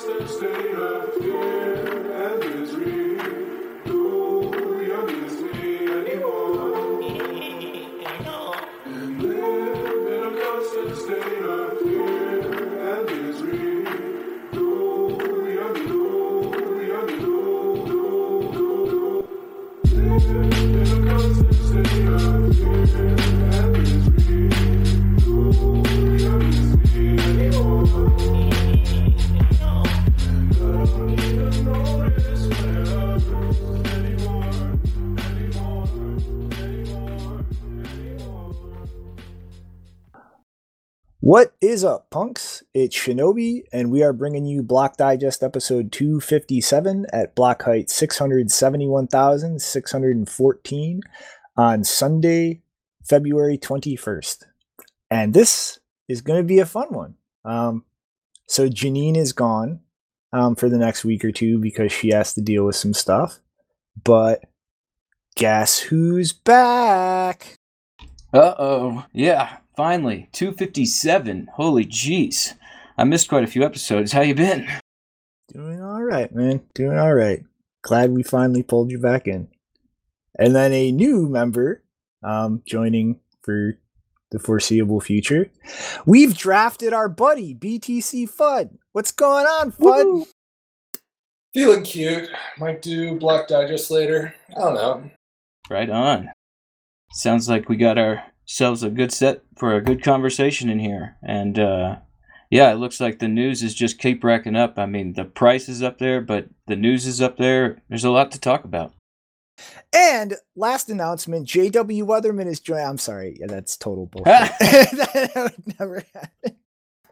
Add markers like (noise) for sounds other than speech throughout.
constant state of fear is up, punks? It's Shinobi, and we are bringing you Block Digest episode 257 at block height 671,614 on Sunday, February 21st. And this is going to be a fun one. Um, so, Janine is gone um, for the next week or two because she has to deal with some stuff. But guess who's back? Uh oh. Yeah, finally. 257. Holy jeez. I missed quite a few episodes. How you been? Doing all right, man. Doing all right. Glad we finally pulled you back in. And then a new member um, joining for the foreseeable future. We've drafted our buddy, BTC FUD. What's going on, FUD? Feeling cute. Might do Block Digest later. I don't know. Right on. Sounds like we got ourselves a good set for a good conversation in here. And uh yeah, it looks like the news is just keep racking up. I mean, the price is up there, but the news is up there. There's a lot to talk about. And last announcement, JW Weatherman is joining. I'm sorry. Yeah, that's total bullshit. (laughs) (laughs) that would never happen.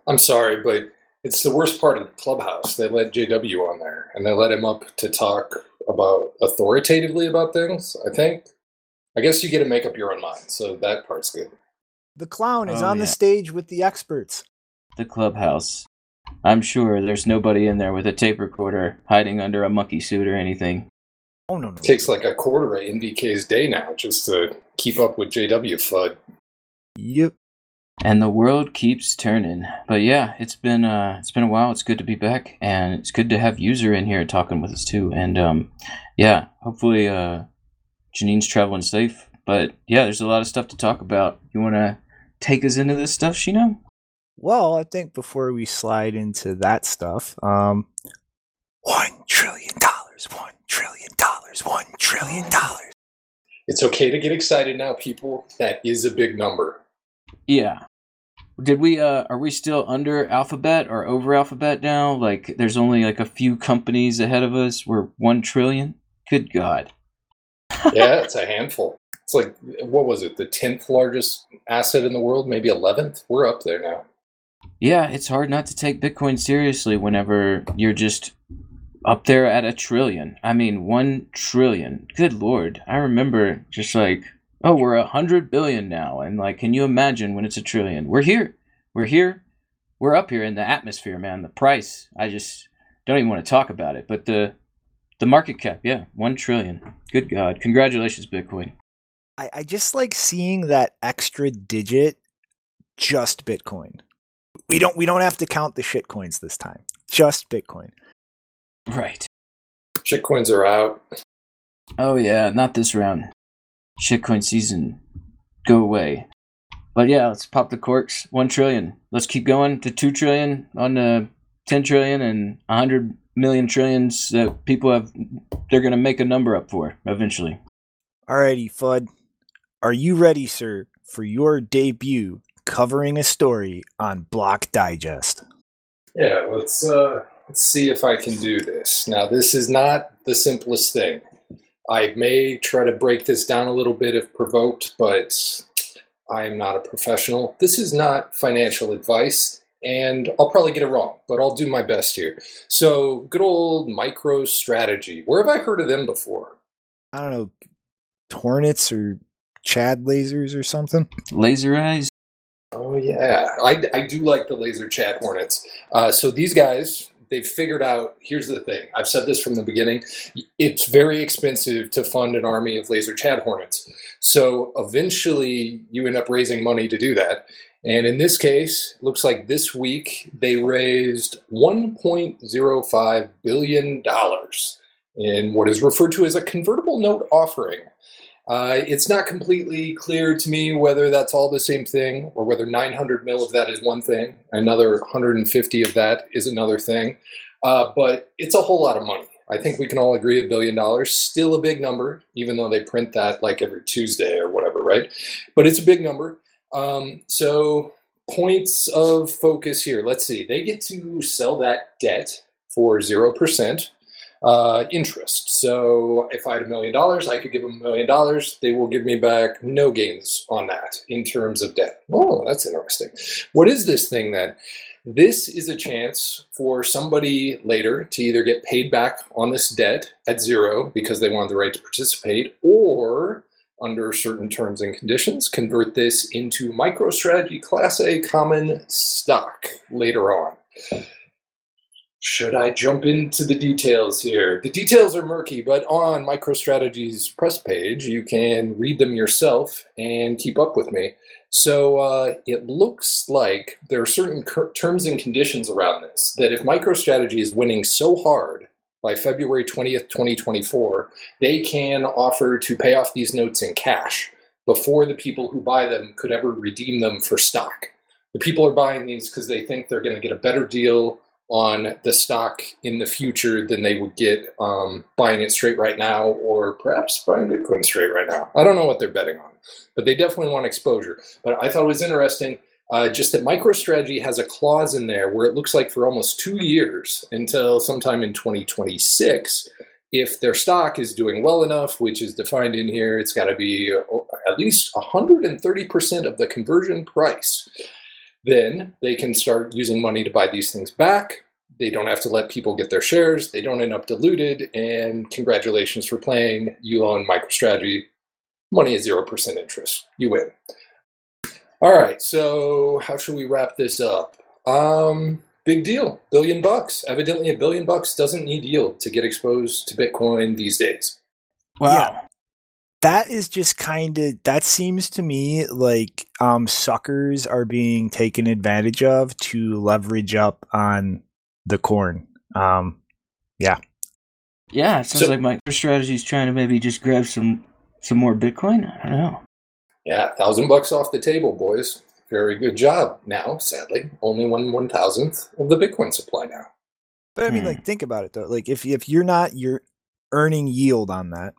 I'm sorry, but it's the worst part of the clubhouse. They let JW on there and they let him up to talk about authoritatively about things, I think. I guess you get to make up your own mind, so that part's good. The clown is Oh, on the stage with the experts. The clubhouse. I'm sure there's nobody in there with a tape recorder hiding under a monkey suit or anything. Oh, no, no. It takes like a quarter of NVK's day now just to keep up with JW FUD. Yep. and the world keeps turning. But yeah, it's been uh it's been a while. It's good to be back and it's good to have user in here talking with us too. And um yeah, hopefully uh Janine's traveling safe. But yeah, there's a lot of stuff to talk about. You want to take us into this stuff, Shino? Well, I think before we slide into that stuff, um, one trillion dollars, one trillion dollars, one trillion dollars. It's okay to get excited now, people. That is a big number. Yeah. Did we uh are we still under alphabet or over alphabet now? Like there's only like a few companies ahead of us. We're 1 trillion. Good god. Yeah, it's a handful. It's like, what was it, the 10th largest asset in the world? Maybe 11th? We're up there now. Yeah, it's hard not to take Bitcoin seriously whenever you're just up there at a trillion. I mean, one trillion. Good lord. I remember just like, oh, we're a hundred billion now. And like, can you imagine when it's a trillion? We're here. We're here. We're up here in the atmosphere, man. The price, I just don't even want to talk about it. But the the market cap, yeah, one trillion. Good God. Congratulations, Bitcoin. I, I just like seeing that extra digit, just Bitcoin. We don't we don't have to count the shit coins this time. Just Bitcoin. Right. Shitcoins are out. Oh yeah, not this round. Shitcoin season. Go away. But yeah, let's pop the corks. One trillion. Let's keep going to two trillion on to ten trillion and a hundred million trillions that people have they're gonna make a number up for eventually. Alrighty, FUD. Are you ready, sir, for your debut covering a story on Block Digest? Yeah, let's uh let's see if I can do this. Now this is not the simplest thing. I may try to break this down a little bit if provoked, but I am not a professional. This is not financial advice, and I'll probably get it wrong, but I'll do my best here. So, good old MicroStrategy. Where have I heard of them before? I don't know, Hornets or Chad lasers or something. Laser eyes. Oh yeah, I, I do like the laser chat hornets. Uh, so these guys, they've figured out. Here's the thing. I've said this from the beginning. It's very expensive to fund an army of laser chat hornets. So eventually, you end up raising money to do that, And in this case, looks like this week they raised $1.05 billion in what is referred to as a convertible note offering. Uh, it's not completely clear to me whether that's all the same thing or whether 900 mil of that is one thing, another 150 of that is another thing. Uh, but it's a whole lot of money. I think we can all agree a billion dollars, still a big number, even though they print that like every Tuesday or whatever, right? But it's a big number. Um, so, points of focus here. Let's see. They get to sell that debt for 0% uh, interest. So, if I had a million dollars, I could give them a million dollars. They will give me back no gains on that in terms of debt. Oh, that's interesting. What is this thing then? This is a chance for somebody later to either get paid back on this debt at zero because they want the right to participate, or under certain terms and conditions, convert this into MicroStrategy Class A common stock later on. Should I jump into the details here? The details are murky, but on MicroStrategy's press page, you can read them yourself and keep up with me. So uh, it looks like there are certain terms and conditions around this that if MicroStrategy is winning so hard by February 20th, 2024, they can offer to pay off these notes in cash before the people who buy them could ever redeem them for stock. The people are buying these because they think they're going to get a better deal on the stock in the future than they would get um, buying it straight right now or perhaps buying Bitcoin straight right now. I don't know what they're betting on, but they definitely want exposure. But I thought it was interesting uh, just that MicroStrategy has a clause in there where it looks like for almost two years until sometime in 2026, if their stock is doing well enough, which is defined in here, it's got to be uh, at least 130% of the conversion price. Then they can start using money to buy these things back. They don't have to let people get their shares. They don't end up diluted. And congratulations for playing. You own MicroStrategy. Money is 0% interest. You win. All right. So, how should we wrap this up? Um, big deal. Billion bucks. Evidently, a billion bucks doesn't need yield to get exposed to Bitcoin these days. Wow. Yeah. that is just kind of that seems to me like um suckers are being taken advantage of to leverage up on the corn um Yeah, Yeah, it sounds So- like is trying to maybe just grab some some more Bitcoin. I don't know. Yeah, thousand bucks off the table, boys. Very good job. Now, sadly, only one one thousandth of the Bitcoin supply now. but i mean Hmm. like think about it though like if if you're not you're earning yield on that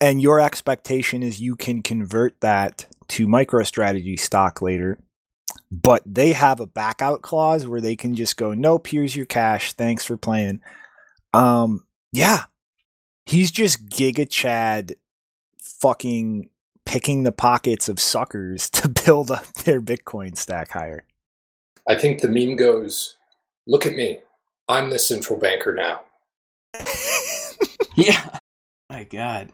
and your expectation is you can convert that to microstrategy stock later but they have a back out clause where they can just go nope here's your cash thanks for playing um yeah he's just giga chad fucking picking the pockets of suckers (laughs) to build up their bitcoin stack higher I think the meme goes, "Look at me, I'm the central banker now." (laughs) Yeah. My God.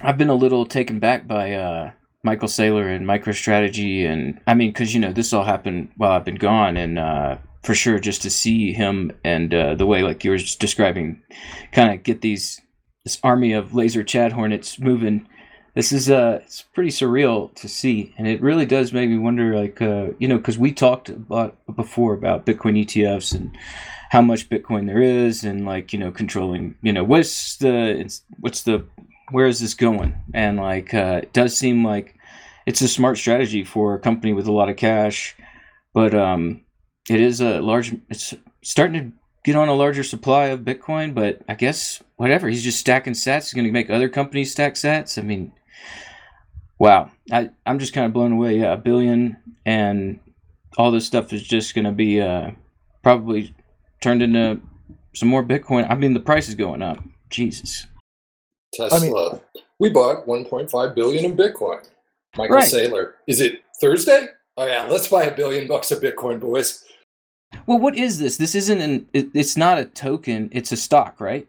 I've been a little taken back by uh, Michael Saylor and MicroStrategy, and I mean, because you know this all happened while I've been gone, and uh, for sure, just to see him and uh, the way, like you were just describing, kind of get these this army of laser Chad Hornets moving. This is uh, it's pretty surreal to see, and it really does make me wonder, like uh, you know, because we talked about before about Bitcoin ETFs and how much Bitcoin there is, and like you know, controlling, you know, what's the what's the where is this going? And like, uh, it does seem like it's a smart strategy for a company with a lot of cash, but um, it is a large. It's starting to get on a larger supply of Bitcoin, but I guess whatever. He's just stacking sats. He's going to make other companies stack sats. I mean, wow. I I'm just kind of blown away. Yeah, a billion and all this stuff is just going to be uh, probably turned into some more Bitcoin. I mean, the price is going up. Jesus. Tesla. mean- we bought 1.5 billion in Bitcoin. Michael Right. Saylor. Is it Thursday? Oh yeah, let's buy a billion bucks of Bitcoin, boys. Well, what is this? This isn't an. It, it's not a token. It's a stock, right?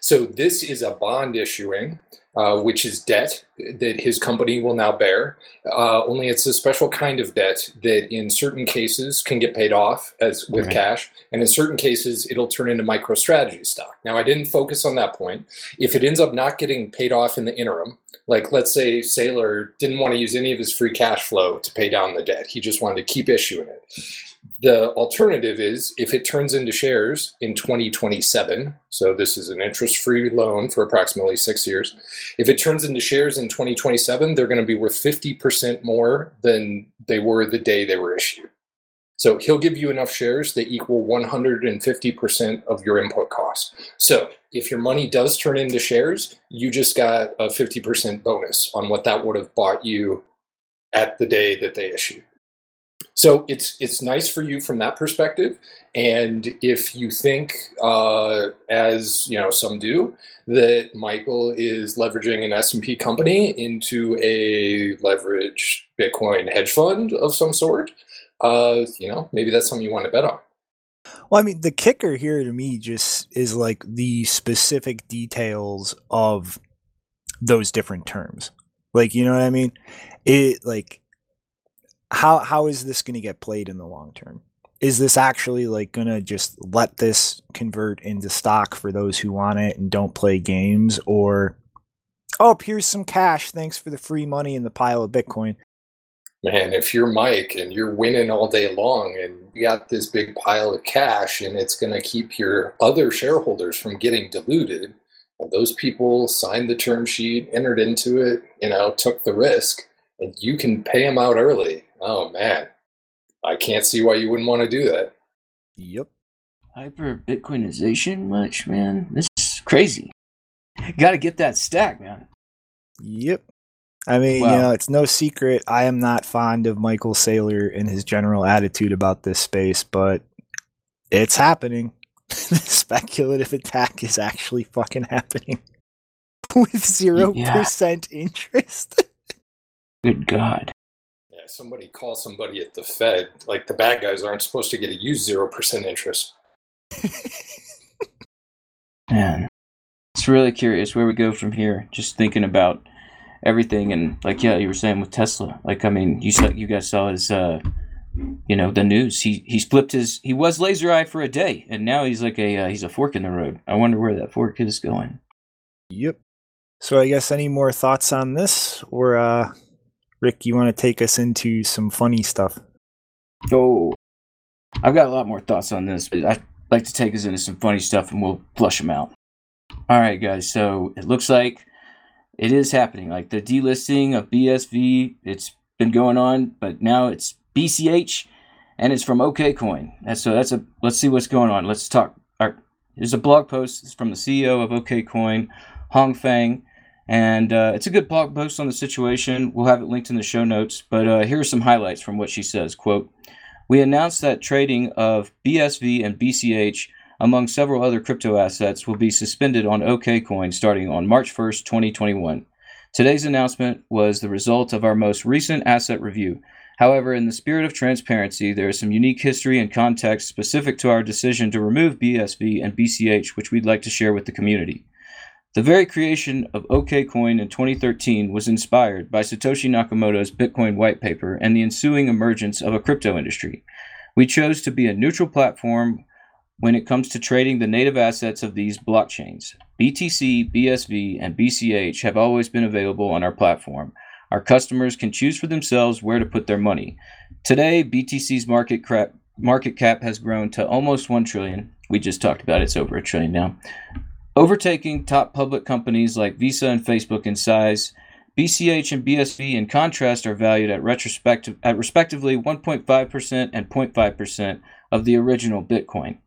So this is a bond issuing, uh, which is debt that his company will now bear. Uh, only it's a special kind of debt that, in certain cases, can get paid off as with Right. cash, and in certain cases, it'll turn into MicroStrategy stock. Now, I didn't focus on that point. If it ends up not getting paid off in the interim, Like, let's say Saylor didn't want to use any of his free cash flow to pay down the debt. He just wanted to keep issuing it. The alternative is if it turns into shares in 2027, so this is an interest free loan for approximately six years. If it turns into shares in 2027, they're going to be worth 50% more than they were the day they were issued. So he'll give you enough shares that equal 150% of your input cost. So if your money does turn into shares, you just got a 50% bonus on what that would have bought you at the day that they issued. So it's it's nice for you from that perspective. And if you think, uh, as you know, some do, that Michael is leveraging an S and P company into a leverage Bitcoin hedge fund of some sort, uh, you know, maybe that's something you want to bet on. Well, I mean, the kicker here to me just is like the specific details of those different terms. Like, you know what I mean? It like how how is this going to get played in the long term? Is this actually like going to just let this convert into stock for those who want it and don't play games or oh, here's some cash, thanks for the free money in the pile of Bitcoin. Man, if you're Mike and you're winning all day long and you got this big pile of cash and it's going to keep your other shareholders from getting diluted, and those people signed the term sheet, entered into it, you know, took the risk, and you can pay them out early. Oh man, I can't see why you wouldn't want to do that. Yep. Hyper Bitcoinization much, man? This is crazy. Got to get that stack, man. Yep. I mean, Wow. you know, it's no secret I am not fond of Michael Saylor and his general attitude about this space, but it's happening. (laughs) the speculative attack is actually fucking happening (laughs) with zero percent interest. (laughs) Good God. Yeah, somebody call somebody at the Fed. Like the bad guys aren't supposed to get a use zero percent interest. (laughs) Man, it's really curious where we go from here. Just thinking about everything and like, yeah, you were saying with Tesla. Like, I mean, you saw, you guys saw his, uh, you know, the news. He he's flipped his. He was laser eye for a day, and now he's like a uh, he's a fork in the road. I wonder where that fork is going. Yep. So I guess any more thoughts on this or uh Rick, you want to take us into some funny stuff? Oh, I've got a lot more thoughts on this, but I'd like to take us into some funny stuff, and we'll flush them out. All right, guys. So it looks like it is happening. Like the delisting of BSV, it's been going on, but now it's BCH, and it's from OKCoin. So. That's a. Let's see what's going on. Let's talk. All right, there's a blog post it's from the CEO of OKCoin, Hong Fang, and uh, it's a good blog post on the situation. We'll have it linked in the show notes. But uh, here are some highlights from what she says. Quote. We announced that trading of BSV and BCH, among several other crypto assets, will be suspended on OKCoin starting on March 1st, 2021. Today's announcement was the result of our most recent asset review. However, in the spirit of transparency, there is some unique history and context specific to our decision to remove BSV and BCH, which we'd like to share with the community. The very creation of OKCoin in 2013 was inspired by Satoshi Nakamoto's Bitcoin white paper and the ensuing emergence of a crypto industry. We chose to be a neutral platform when it comes to trading the native assets of these blockchains. BTC, BSV, and BCH have always been available on our platform. Our customers can choose for themselves where to put their money. Today, BTC's market cap, market cap has grown to almost 1 trillion. We just talked about it, it's over a trillion now. Overtaking top public companies like Visa and Facebook in size, BCH and BSV, in contrast, are valued at, retrospective, at respectively 1.5% and 0.5% of the original Bitcoin.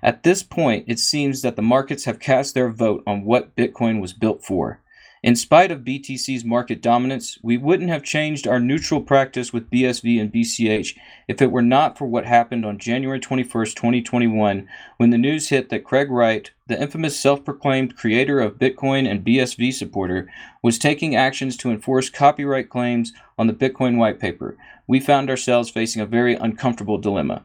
At this point, it seems that the markets have cast their vote on what Bitcoin was built for. In spite of BTC's market dominance, we wouldn't have changed our neutral practice with BSV and BCH if it were not for what happened on January 21st, 2021, when the news hit that Craig Wright, the infamous self proclaimed creator of Bitcoin and BSV supporter, was taking actions to enforce copyright claims on the Bitcoin white paper. We found ourselves facing a very uncomfortable dilemma.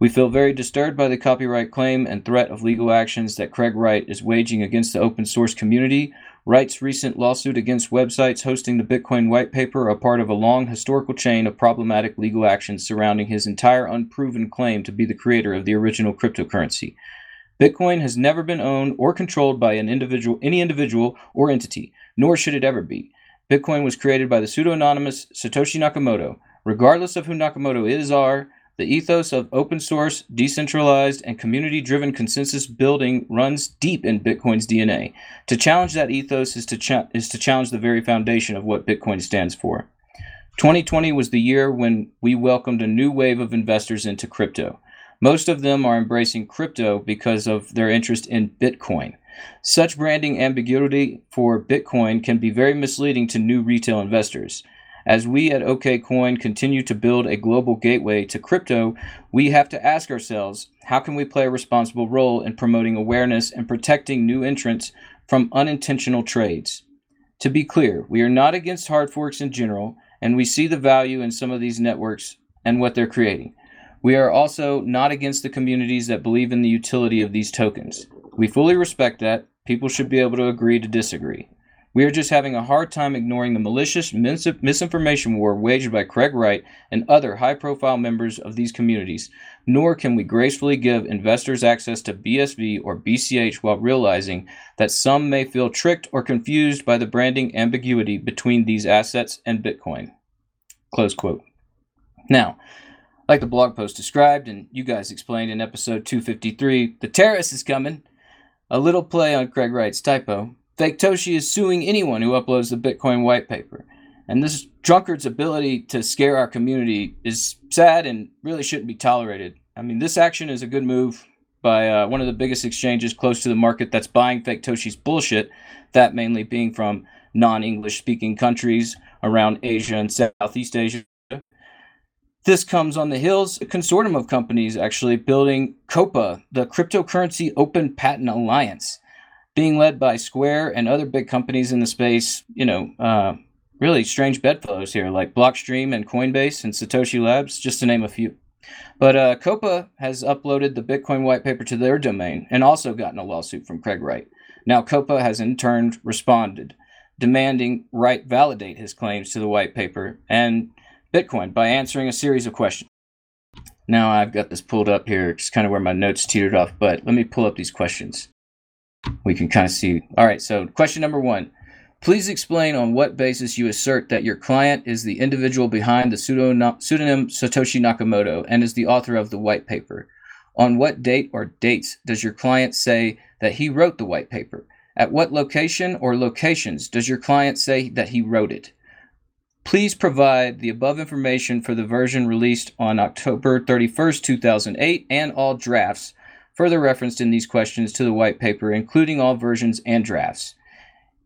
We feel very disturbed by the copyright claim and threat of legal actions that Craig Wright is waging against the open source community. Wright's recent lawsuit against websites hosting the Bitcoin white paper are part of a long historical chain of problematic legal actions surrounding his entire unproven claim to be the creator of the original cryptocurrency. Bitcoin has never been owned or controlled by an individual any individual or entity, nor should it ever be. Bitcoin was created by the pseudo anonymous Satoshi Nakamoto. Regardless of who Nakamoto is, are, the ethos of open source, decentralized, and community driven consensus building runs deep in Bitcoin's DNA. To challenge that ethos is to, cha- is to challenge the very foundation of what Bitcoin stands for. 2020 was the year when we welcomed a new wave of investors into crypto. Most of them are embracing crypto because of their interest in Bitcoin. Such branding ambiguity for Bitcoin can be very misleading to new retail investors. As we at OKCoin continue to build a global gateway to crypto, we have to ask ourselves how can we play a responsible role in promoting awareness and protecting new entrants from unintentional trades? To be clear, we are not against hard forks in general, and we see the value in some of these networks and what they're creating. We are also not against the communities that believe in the utility of these tokens. We fully respect that. People should be able to agree to disagree. We are just having a hard time ignoring the malicious mis- misinformation war waged by Craig Wright and other high profile members of these communities, nor can we gracefully give investors access to BSV or BCH while realizing that some may feel tricked or confused by the branding ambiguity between these assets and Bitcoin. Close quote. Now, like the blog post described and you guys explained in episode 253, the terrorist is coming. A little play on Craig Wright's typo. Faketoshi is suing anyone who uploads the Bitcoin white paper. And this drunkard's ability to scare our community is sad and really shouldn't be tolerated. I mean, this action is a good move by uh, one of the biggest exchanges close to the market that's buying Faketoshi's bullshit, that mainly being from non English speaking countries around Asia and Southeast Asia. This comes on the heels a consortium of companies actually building COPA, the Cryptocurrency Open Patent Alliance, being led by Square and other big companies in the space. You know, uh, really strange bedfellows here, like Blockstream and Coinbase and Satoshi Labs, just to name a few. But uh, COPA has uploaded the Bitcoin white paper to their domain and also gotten a lawsuit from Craig Wright. Now, COPA has in turn responded, demanding Wright validate his claims to the white paper and Bitcoin by answering a series of questions. Now I've got this pulled up here, just kind of where my notes teetered off, but let me pull up these questions. We can kind of see. All right, so question number one. Please explain on what basis you assert that your client is the individual behind the pseudonym Satoshi Nakamoto and is the author of the white paper. On what date or dates does your client say that he wrote the white paper? At what location or locations does your client say that he wrote it? Please provide the above information for the version released on October 31st, 2008, and all drafts further referenced in these questions to the white paper, including all versions and drafts.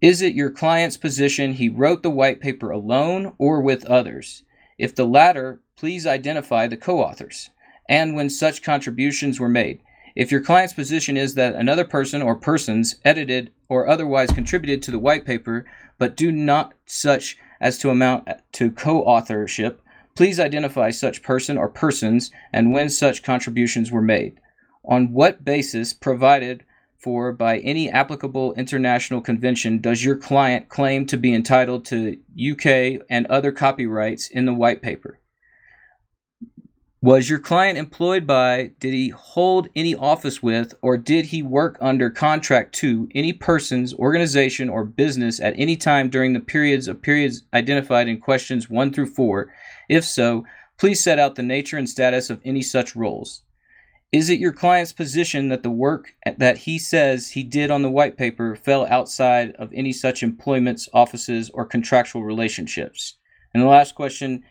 Is it your client's position he wrote the white paper alone or with others? If the latter, please identify the co authors and when such contributions were made. If your client's position is that another person or persons edited or otherwise contributed to the white paper, but do not such as to amount to co authorship, please identify such person or persons and when such contributions were made. On what basis provided for by any applicable international convention does your client claim to be entitled to UK and other copyrights in the white paper? Was your client employed by, did he hold any office with, or did he work under contract to any person's organization or business at any time during the periods of periods identified in questions 1 through 4? If so, please set out the nature and status of any such roles. Is it your client's position that the work that he says he did on the white paper fell outside of any such employments, offices, or contractual relationships? And the last question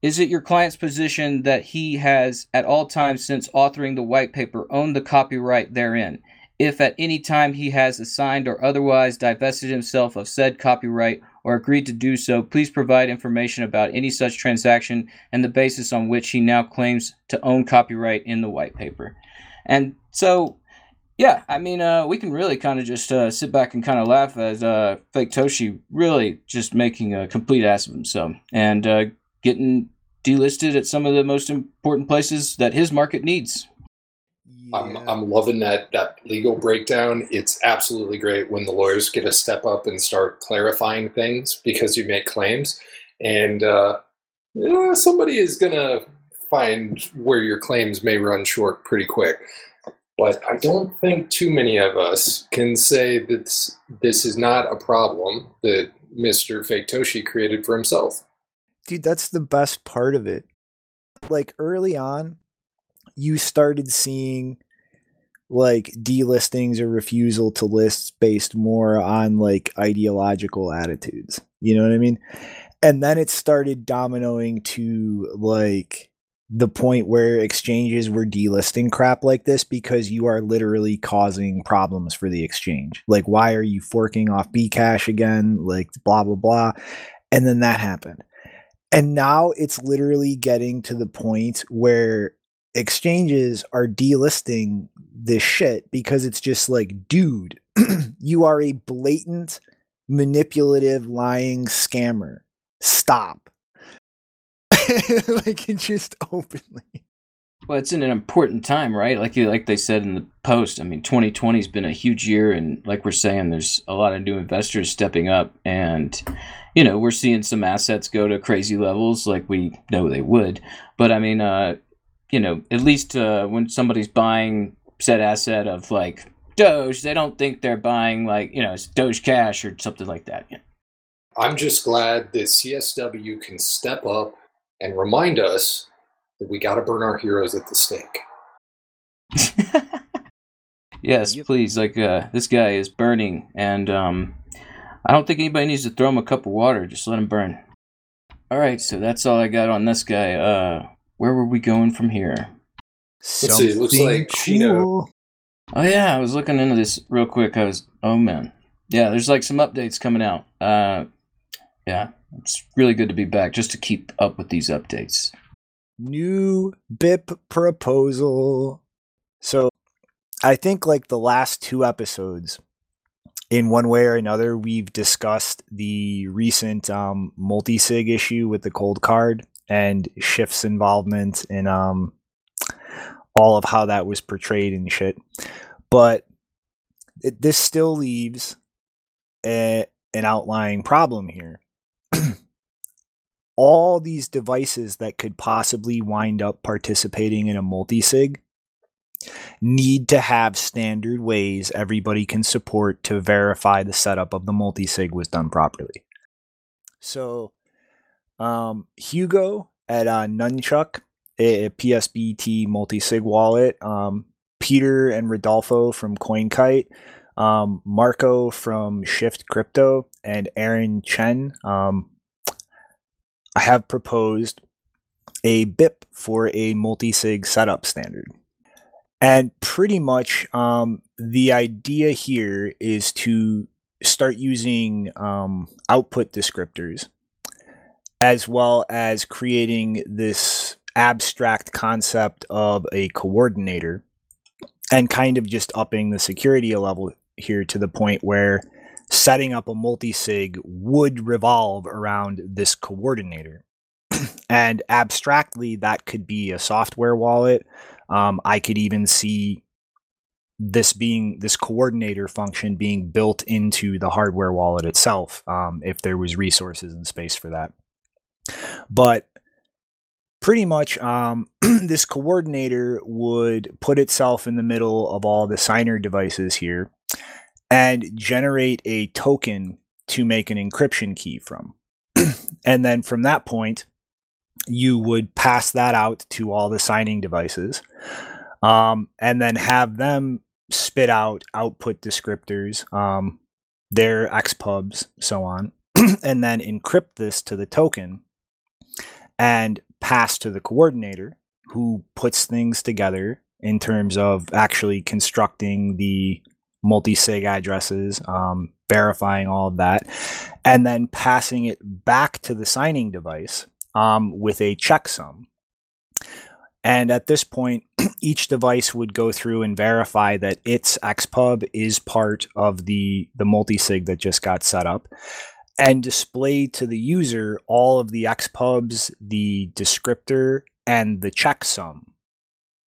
is it your client's position that he has, at all times since authoring the white paper, owned the copyright therein? If at any time he has assigned or otherwise divested himself of said copyright or agreed to do so, please provide information about any such transaction and the basis on which he now claims to own copyright in the white paper. And so, yeah, I mean, uh, we can really kind of just uh, sit back and kind of laugh as uh, Faketoshi really just making a complete ass of himself and uh, getting delisted at some of the most important places that his market needs. I'm, I'm loving that that legal breakdown. It's absolutely great when the lawyers get a step up and start clarifying things because you make claims, and uh, yeah, somebody is gonna find where your claims may run short pretty quick. But I don't think too many of us can say that this is not a problem that Mr. Faketoshi created for himself. Dude, that's the best part of it. Like early on, you started seeing like delistings or refusal to lists based more on like ideological attitudes. You know what I mean? And then it started dominoing to like the point where exchanges were delisting crap like this because you are literally causing problems for the exchange. Like, why are you forking off Bcash again? Like, blah, blah, blah. And then that happened. And now it's literally getting to the point where exchanges are delisting this shit because it's just like, dude, (clears throat) you are a blatant, manipulative, lying scammer. Stop. (laughs) like it just (laughs) openly. Well, it's in an important time, right? Like you, like they said in the post. I mean, 2020 has been a huge year, and like we're saying, there's a lot of new investors stepping up, and you know, we're seeing some assets go to crazy levels, like we know they would. But I mean, uh, you know, at least uh, when somebody's buying said asset of like Doge, they don't think they're buying like you know, it's Doge Cash or something like that. Yeah. I'm just glad that CSW can step up and remind us that we got to burn our heroes at the stake. (laughs) yes, Yep. please. Like uh, this guy is burning, and um, I don't think anybody needs to throw him a cup of water. Just let him burn. All right, so that's all I got on this guy. Uh, where were we going from here? see, it looks Something like Shino- Oh yeah, I was looking into this real quick. I was, oh man, yeah. There's like some updates coming out. Uh, yeah, it's really good to be back just to keep up with these updates. new BIP proposal. So I think like the last two episodes, in one way or another, we've discussed the recent um, multi-sig issue with the Coldcard and Shift's involvement in um, all of how that was portrayed and shit. But it, this still leaves a, an outlying problem here (clears throat) all these devices that could possibly wind up participating in a multi-sig need to have standard ways everybody can support to verify the setup of the multi-sig was done properly. So um, Hugo at uh, Nunchuk, a PSBT multi-sig wallet, um, Peter and Rodolfo from CoinKite, um, Marko from Shift Crypto, and Aaron Chen. Um, I have proposed a BIP for a multi-sig setup standard. And pretty much um, the idea here is to start using um, output descriptors as well as creating this abstract concept of a coordinator and kind of just upping the security level here to the point where setting up a multi-sig would revolve around this coordinator. (clears throat) and abstractly, that could be a software wallet. Um, I could even see this being this coordinator function being built into the hardware wallet itself um, if there was resources and space for that. But pretty much um, (clears throat) this coordinator would put itself in the middle of all the signer devices here and generate a token to make an encryption key from. (clears throat) and then from that point, you would pass that out to all the signing devices um, and then have them spit out output descriptors, um, their XPubs, so on, (clears throat) and then encrypt this to the token and pass to the coordinator who puts things together in terms of actually constructing the multi-sig addresses, um, verifying all of that, and then passing it back to the signing device um, with a checksum. And at this point, (clears throat) each device would go through and verify that its XPub is part of the, the multi-sig that just got set up and display to the user all of the XPubs, the descriptor, and the checksum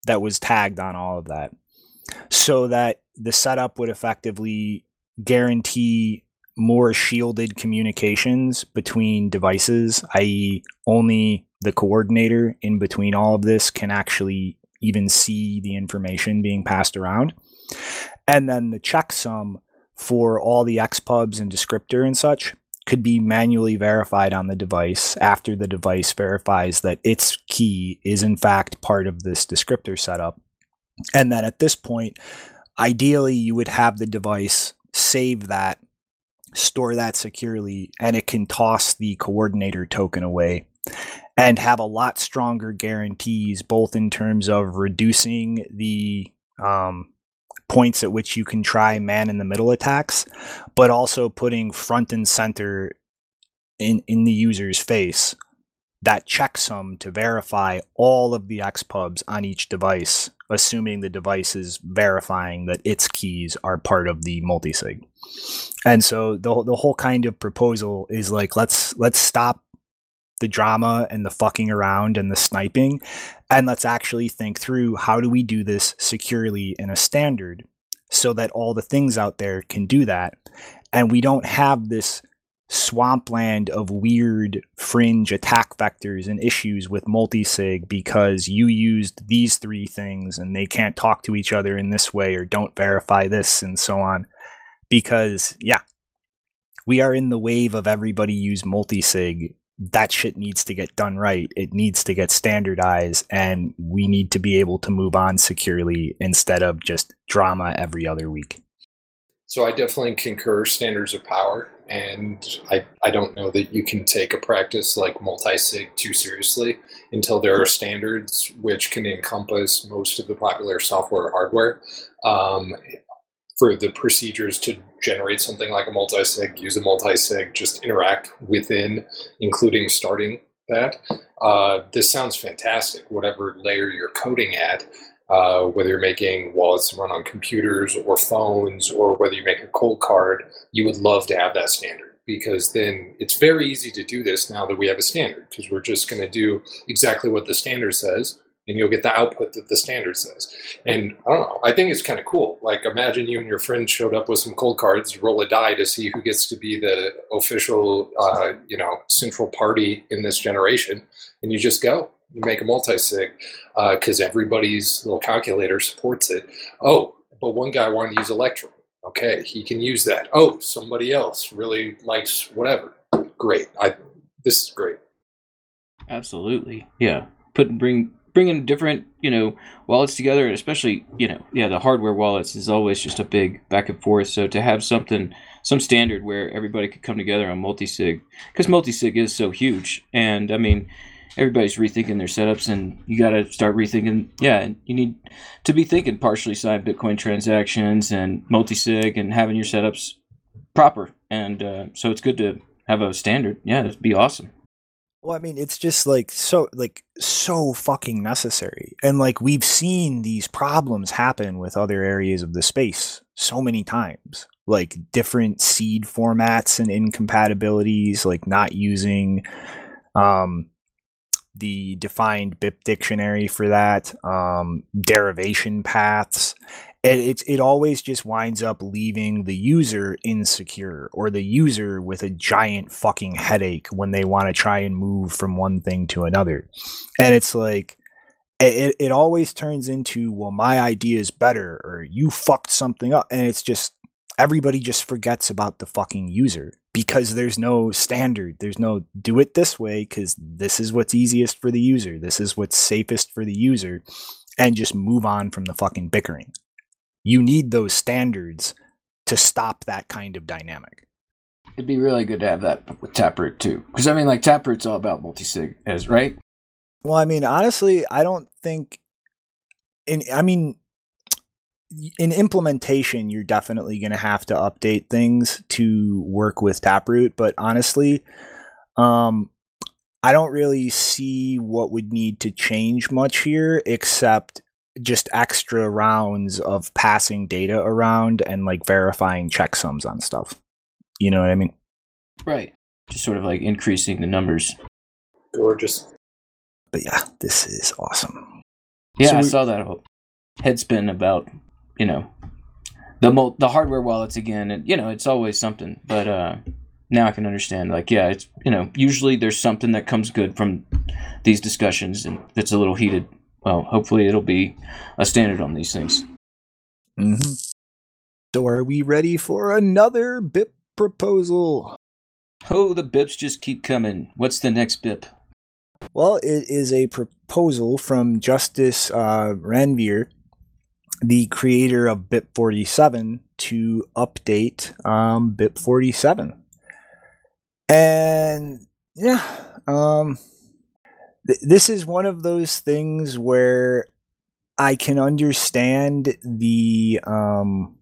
that was tagged on all of that so that the setup would effectively guarantee more shielded communications between devices, i.e., only the coordinator in between all of this can actually even see the information being passed around. And then the checksum for all the XPubs and descriptor and such could be manually verified on the device after the device verifies that its key is in fact part of this descriptor setup. And then at this point, ideally, you would have the device save that, store that securely, and it can toss the coordinator token away and have a lot stronger guarantees, both in terms of reducing the um, points at which you can try man in the middle attacks, but also putting front and center in, in the user's face that checksum to verify all of the XPubs on each device, assuming the device is verifying that its keys are part of the multisig. And so the the whole kind of proposal is like let's let's stop the drama and the fucking around and the sniping and let's actually think through how do we do this securely in a standard so that all the things out there can do that and we don't have this swampland of weird fringe attack vectors and issues with multisig because you used these three things and they can't talk to each other in this way or don't verify this and so on. Because yeah we are in the wave of everybody use multisig that shit needs to get done right. It needs to get standardized, and we need to be able to move on securely instead of just drama every other week. So I definitely concur standards of power, and I, I don't know that you can take a practice like multi-sig too seriously until there are standards which can encompass most of the popular software hardware. Um, for the procedures to generate something like a multi-sig, use a multi-sig, just interact within, including starting that. Uh, this sounds fantastic, whatever layer you're coding at, uh, whether you're making wallets run on computers or phones, or whether you make a Coldcard, you would love to have that standard because then it's very easy to do this now that we have a standard because we're just going to do exactly what the standard says and you'll get the output that the standard says. And I don't know, I think it's kind of cool. Like imagine you and your friend showed up with some Coldcards, roll a die to see who gets to be the official, uh, you know, central party in this generation, and you just go. You make a multi-sig uh, because uh, everybody's little calculator supports it. Oh, but one guy wanted to use Electrum. Okay, he can use that. Oh, somebody else really likes whatever. Great. I this is great. Absolutely. Yeah. Put bring bringing different you know wallets together especially you know yeah the hardware wallets is always just a big back and forth. So to have something some standard where everybody could come together on multi-sig because multi-sig is so huge. And i mean everybody's rethinking their setups and you got to start rethinking yeah you need to be thinking partially signed bitcoin transactions and multi-sig and having your setups proper. And uh, so it's good to have a standard. Yeah it'd be awesome Well, I mean, it's just like so, like so fucking necessary, and like we've seen these problems happen with other areas of the space so many times, like different seed formats and incompatibilities, like not using um, the defined BIP dictionary for that, um, derivation paths. It, it it always just winds up leaving the user insecure or the user with a giant fucking headache when they want to try and move from one thing to another. And it's like it, it always turns into, well, my idea is better, or you fucked something up. And it's just everybody just forgets about the fucking user because there's no standard. There's no do it this way because this is what's easiest for the user. This is what's safest for the user. And just move on from the fucking bickering. You need those standards to stop that kind of dynamic. it'd be really good to have that with taproot too because i mean like taproot's all about multi-sig as right Well, I mean, honestly, I don't think in I mean in implementation you're definitely going to have to update things to work with Taproot, but honestly, um I don't really see what would need to change much here except just extra rounds of passing data around and like verifying checksums on stuff. You know what I mean? right just sort of like increasing the numbers Gorgeous. But yeah, this is awesome. Yeah, So I we- saw that whole head spin about you know the mul- the hardware wallets again, and you know it's always something. But uh, now I can understand. Like, yeah, it's you know usually there's something that comes good from these discussions, and that's a little heated. Well, hopefully it'll be a standard on these things. Mm-hmm. So, are we ready for another BIP proposal? Oh, the bips just keep coming. What's the next bip? Well, it is a proposal from Justus uh, Ranvier, the creator of BIP 47, to update um, BIP 47. And yeah, um, th- this is one of those things where I can understand the um,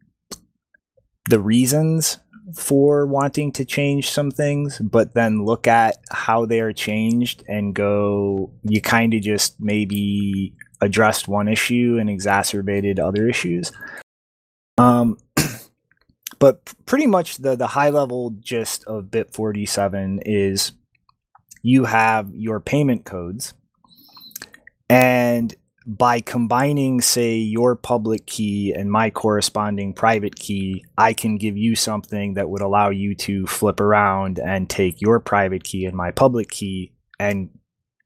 the reasons for wanting to change some things, but then look at how they are changed and go, you kind of just maybe addressed one issue and exacerbated other issues. Um, (clears throat) but pretty much the the high level gist of BIP 47 is you have your payment codes. And by combining say your public key and my corresponding private key i can give you something that would allow you to flip around and take your private key and my public key and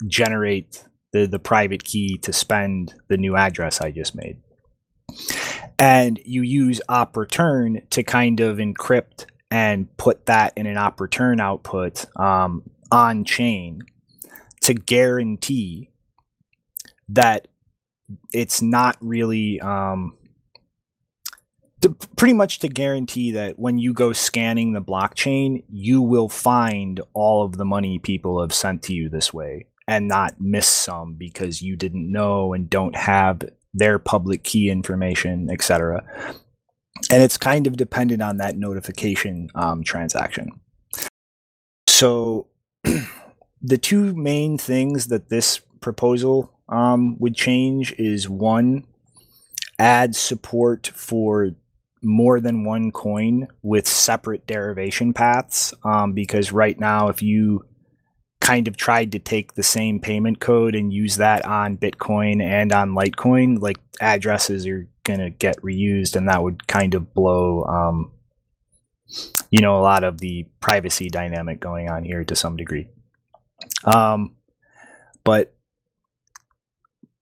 generate the, the private key to spend the new address i just made. And you use op return to kind of encrypt and put that in an op return output um, on chain to guarantee that it's not really um, to, pretty much to guarantee that when you go scanning the blockchain, you will find all of the money people have sent to you this way and not miss some because you didn't know and don't have their public key information, etc. And it's kind of dependent on that notification um, transaction. So, (clears throat) the two main things that this proposal um, would change is one, add support for more than one coin with separate derivation paths. Um, because right now, if you kind of tried to take the same payment code and use that on Bitcoin and on Litecoin, like addresses are going to get reused, and that would kind of blow, um, you know, a lot of the privacy dynamic going on here to some degree. Um, but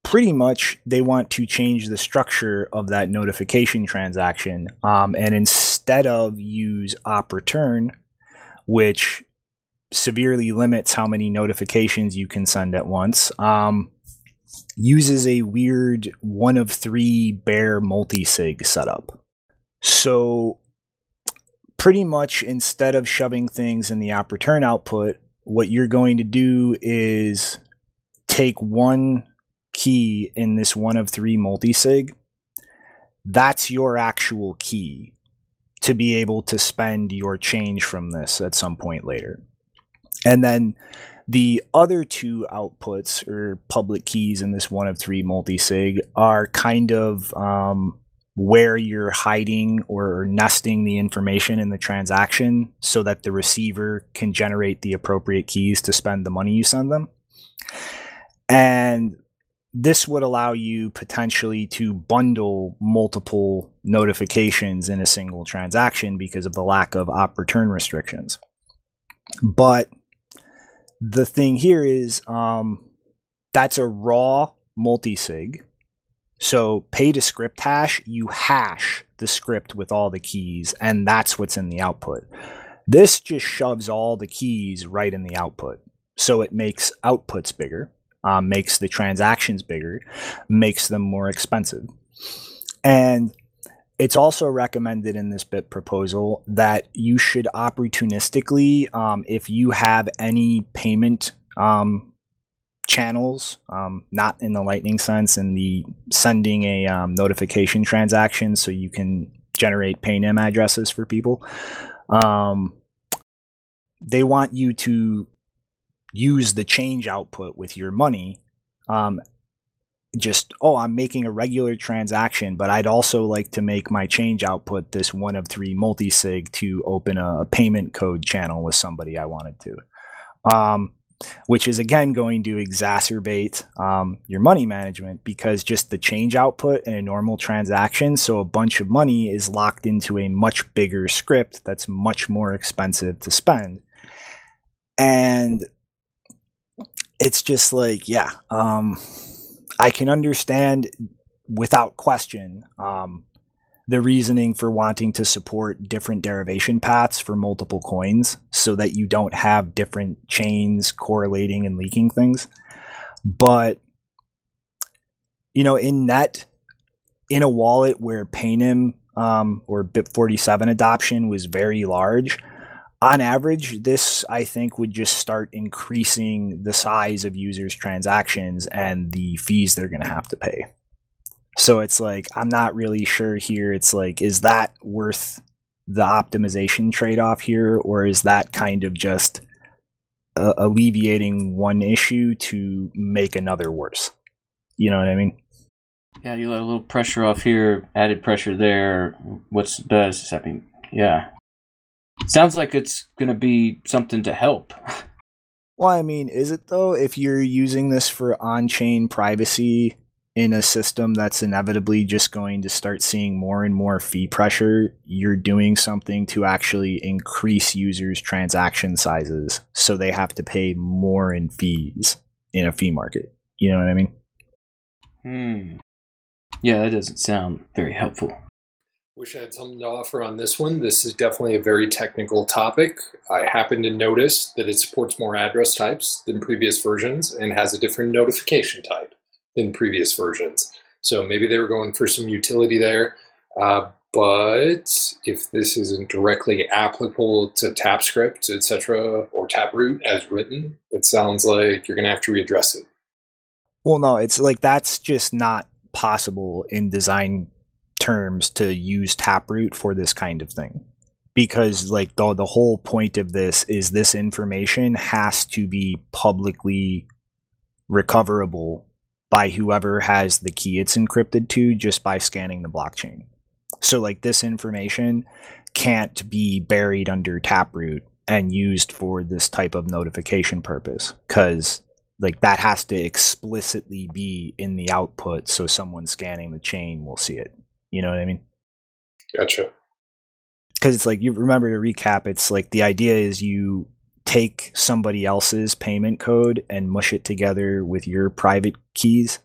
pretty much they want to change the structure of that notification transaction um, and instead of use op return which severely limits how many notifications you can send at once um, uses a weird one of three bare multi-sig setup so pretty much instead of shoving things in the op return output what you're going to do is take one key in this one of three multi-sig, that's your actual key to be able to spend your change from this at some point later. And then the other two outputs or public keys in this one of three multi-sig are kind of um, where you're hiding or nesting the information in the transaction so that the receiver can generate the appropriate keys to spend the money you send them. And this would allow you potentially to bundle multiple notifications in a single transaction because of the lack of op return restrictions. But the thing here is um, that's a raw multi-sig. So pay to script hash, you hash the script with all the keys, and that's what's in the output. This just shoves all the keys right in the output. So it makes outputs bigger um, makes the transactions bigger, makes them more expensive. And it's also recommended in this BIP proposal that you should opportunistically, um, if you have any payment um, channels, um, not in the Lightning sense, in the sending a um, notification transaction so you can generate PayNym addresses for people. Um, they want you to use the change output with your money um, just oh i'm making a regular transaction but i'd also like to make my change output this one of three multi-sig to open a, payment code channel with somebody i wanted to um, which is again going to exacerbate um, your money management because just the change output in a normal transaction so a bunch of money is locked into a much bigger script that's much more expensive to spend. And it's just like yeah um i can understand without question um the reasoning for wanting to support different derivation paths for multiple coins so that you don't have different chains correlating and leaking things. But you know, in net, in a wallet where PayNym um, or BIP47 adoption was very large, on average, this I think would just start increasing the size of users' transactions and the fees they're going to have to pay. So it's like I'm not really sure here. It's like, is that worth the optimization trade off here, or is that kind of just uh, alleviating one issue to make another worse? You know what I mean? Yeah, you let a little pressure off here, added pressure there. What's does? I mean, yeah. Sounds like it's gonna be something to help. (laughs) Well, I mean, is it though? If you're using this for on chain privacy in a system that's inevitably just going to start seeing more and more fee pressure, you're doing something to actually increase users' transaction sizes so they have to pay more in fees in a fee market. You know what I mean? Hmm. Yeah, that doesn't sound very helpful. Wish I had something to offer on this one. This is definitely a very technical topic. I happen to notice that it supports more address types than previous versions and has a different notification type than previous versions. So maybe they were going for some utility there. Uh, but if this isn't directly applicable to TapScript, etc., or Taproot as written, it sounds like you're going to have to readdress it. Well, no, it's like that's just not possible in design terms to use Taproot for this kind of thing. Because like the the whole point of this is this information has to be publicly recoverable by whoever has the key it's encrypted to just by scanning the blockchain. So like this information can't be buried under Taproot and used for this type of notification purpose cuz like that has to explicitly be in the output so someone scanning the chain will see it. You know what I mean? Gotcha. Because it's like you remember to recap, it's like the idea is you take somebody else's payment code and mush it together with your private keys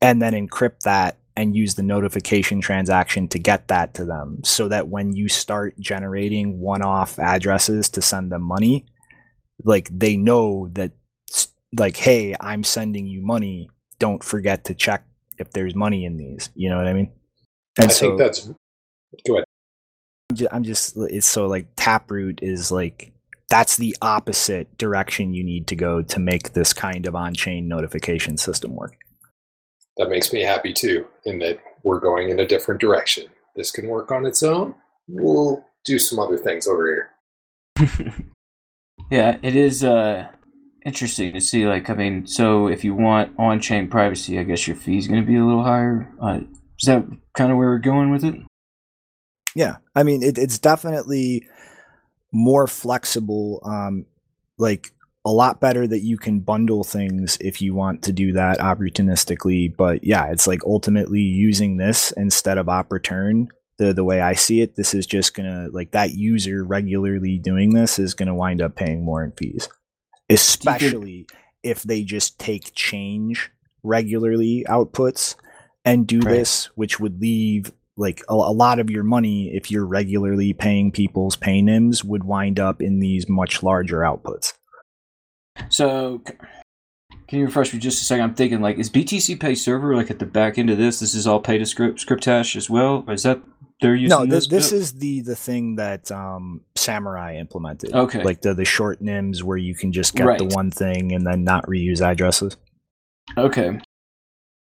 and then encrypt that and use the notification transaction to get that to them so that when you start generating one-off addresses to send them money like they know that like hey i'm sending you money. Don't forget to check if there's money in these. You know what i mean? And I so, think that's go ahead. I'm just it's so like Taproot is like that's the opposite direction you need to go to make this kind of on-chain notification system work. That makes me happy too, in that we're going in a different direction. This can work on its own. We'll do some other things over here. (laughs) yeah, it is uh interesting to see like I mean, so if you want on-chain privacy, I guess your fee is going to be a little higher. Uh, is that kind of where we're going with it? Yeah, I mean, it, it's definitely more flexible. Um, like a lot better that you can bundle things if you want to do that opportunistically. But yeah, it's like ultimately using this instead of op return. The the way I see it, this is just gonna like that user regularly doing this is gonna wind up paying more in fees, especially if they just take change regularly outputs and do right. this, which would leave like a, a, lot of your money, if you're regularly paying people's PayNyms, would wind up in these much larger outputs. So, can you refresh me just a second? I'm thinking like, is BTC Pay server like at the back end of this? This is all pay to script script hash as well. Or is that they're using? No, this, this is the the thing that um, Samurai implemented. Okay, like the the short nims where you can just get right. the one thing and then not reuse addresses. Okay,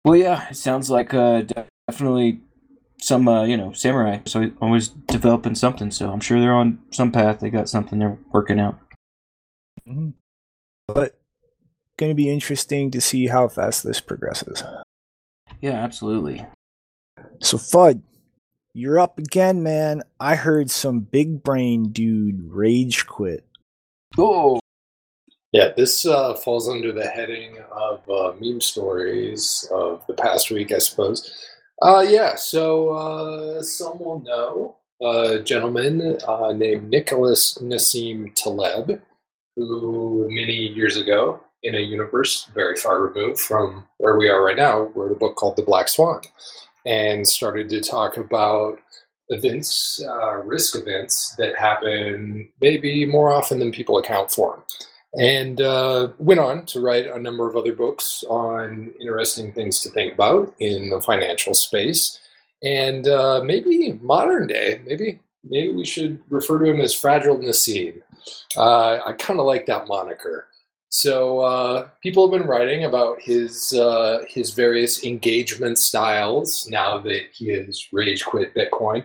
well, yeah, it sounds like uh, definitely some uh, you know samurai. So always developing something. So I'm sure they're on some path. They got something they're working out. Mm-hmm. But going to be interesting to see how fast this progresses. Yeah, absolutely. So FUD, you're up again, man. I heard some big brain dude rage quit. Oh, yeah, this uh, falls under the heading of uh, meme stories of the past week, I suppose. Uh, yeah, so uh, some will know a gentleman uh, named Nicholas Nassim Taleb, who many years ago, in a universe very far removed from where we are right now, wrote a book called The Black Swan. and started to talk about events, uh, risk events that happen maybe more often than people account for. And uh, went on to write a number of other books on interesting things to think about in the financial space. And uh, maybe modern day, maybe maybe we should refer to him as Fragile Nassim. Uh, I kind of like that moniker. So uh, people have been writing about his uh, his various engagement styles now that he has rage quit Bitcoin.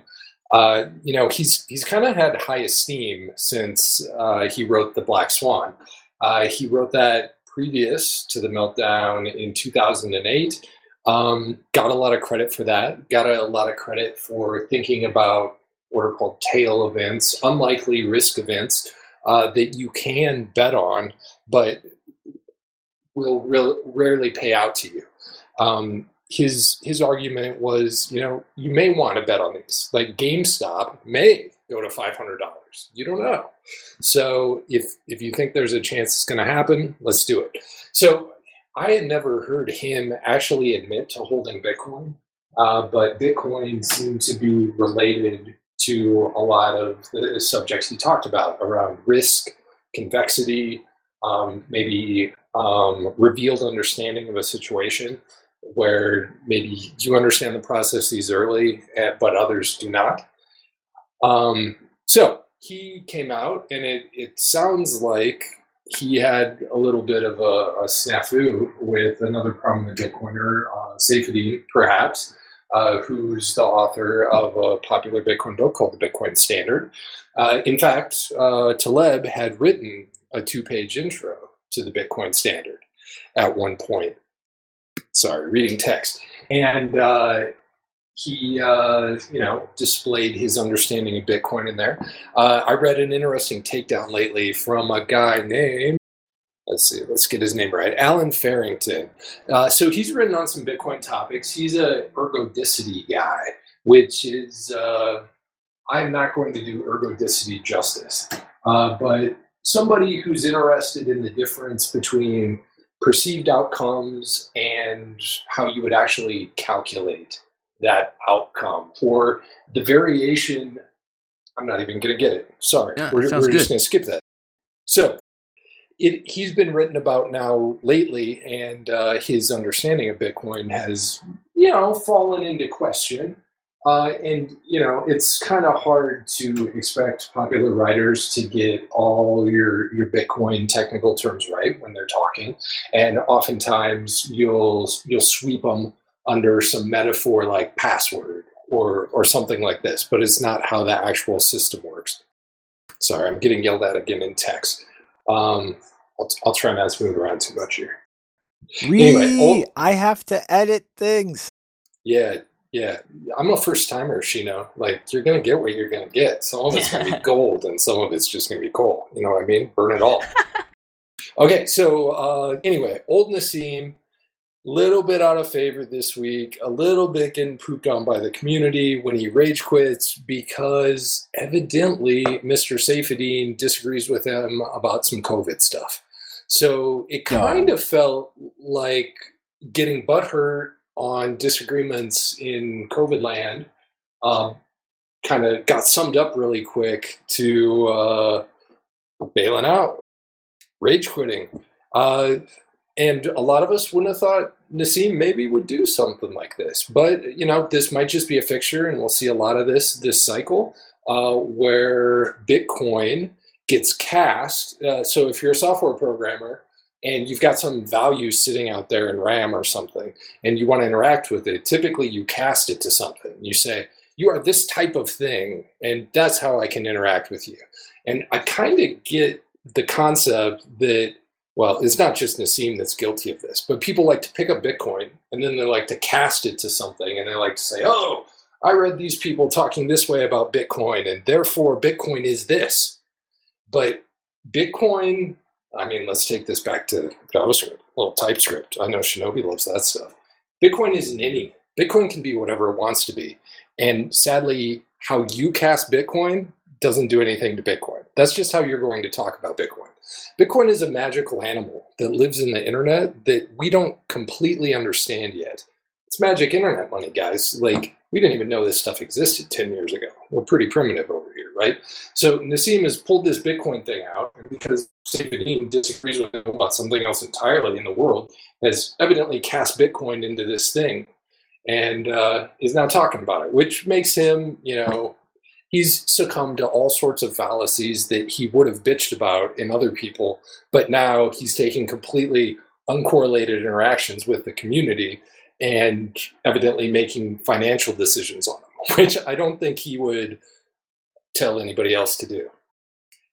Uh, you know, he's he's kind of had high esteem since uh, he wrote the Black Swan. Uh, he wrote that previous to the meltdown in 2008. Um, got a lot of credit for that. Got a lot of credit for thinking about what are called tail events, unlikely risk events uh, that you can bet on, but will rarely pay out to you. Um, his his argument was, you know, you may want to bet on these. Like GameStop may go to five hundred dollars. You don't know. So if if you think there's a chance it's going to happen, let's do it. So I had never heard him actually admit to holding Bitcoin, uh, but Bitcoin seemed to be related to a lot of the subjects he talked about around risk, convexity, um, maybe um, revealed understanding of a situation where maybe you understand the processes early, eh, but others do not. Um, so he came out, and it, it sounds like he had a little bit of a, a snafu with another prominent Bitcoiner, uh, Saifedean, perhaps, uh, who's the author of a popular Bitcoin book called The Bitcoin Standard. Uh, in fact, uh, Taleb had written a two page intro to the Bitcoin Standard at one point. Sorry, reading text. And uh, he, uh, you know, displayed his understanding of Bitcoin in there. Uh, I read an interesting takedown lately from a guy named let's see, let's get his name right. Allen Farrington. Uh, so he's written on some Bitcoin topics. He's a ergodicity guy, which is uh, I'm not going to do ergodicity justice, uh, but somebody who's interested in the difference between perceived outcomes and how you would actually calculate that outcome or the variation. I'm not even going to get it. Sorry, Yeah, we're, we're just going to skip that. So it, he's been written about now lately, and uh, his understanding of Bitcoin has, you know, fallen into question. Uh, and you know, it's kind of hard to expect popular writers to get all your your Bitcoin technical terms right when they're talking, and oftentimes you'll you'll sweep them under some metaphor like password or or something like this. But it's not how the actual system works. Sorry, I'm getting yelled at again in text. Um, I'll, I'll try not to move around too much here. Anyway, Re- old- I have to edit things. Yeah, yeah. I'm a first timer, Shino. Like you're gonna get what you're gonna get. Some of it's gonna be (laughs) gold, and some of it's just gonna be coal. You know what I mean? Burn it all. (laughs) okay, so uh, anyway, old Nassim, little bit out of favor this week. A little bit getting pooped on by the community when he rage quits because evidently Mr. Saifedean disagrees with him about some COVID stuff. So it kind of felt like getting butthurt on disagreements in COVID land um, kind of got summed up really quick to uh, bailing out, rage quitting. Uh, and a lot of us wouldn't have thought Nassim maybe would do something like this. But, you know, this might just be a fixture, and we'll see a lot of this this cycle uh, where Bitcoin gets cast. Uh, so if you're a software programmer and you've got some value sitting out there in RAM or something, and you want to interact with it, typically you cast it to something. You say, You are this type of thing, and that's how I can interact with you. And I kind of get the concept that, well, it's not just Nassim that's guilty of this, but people like to pick up Bitcoin and then they like to cast it to something and they like to say, Oh, I read these people talking this way about Bitcoin, and therefore Bitcoin is this. But Bitcoin, I mean, let's take this back to JavaScript, little TypeScript. I know Shinobi loves that stuff. Bitcoin isn't any. Bitcoin can be whatever it wants to be. And sadly, how you cast Bitcoin doesn't do anything to Bitcoin. That's just how you're going to talk about Bitcoin. Bitcoin is a magical animal that lives in the internet that we don't completely understand yet. it's magic internet money, guys. Like we didn't even know this stuff existed 10 years ago. We're pretty primitive over here, right? So Nassim has pulled this Bitcoin thing out because Saifedean disagrees with him about something else entirely in the world, has evidently cast Bitcoin into this thing and uh, is now talking about it, which makes him, you know, he's succumbed to all sorts of fallacies that he would have bitched about in other people, but now he's taking completely uncorrelated interactions with the community and evidently making financial decisions on them, (laughs) which I don't think he would tell anybody else to do.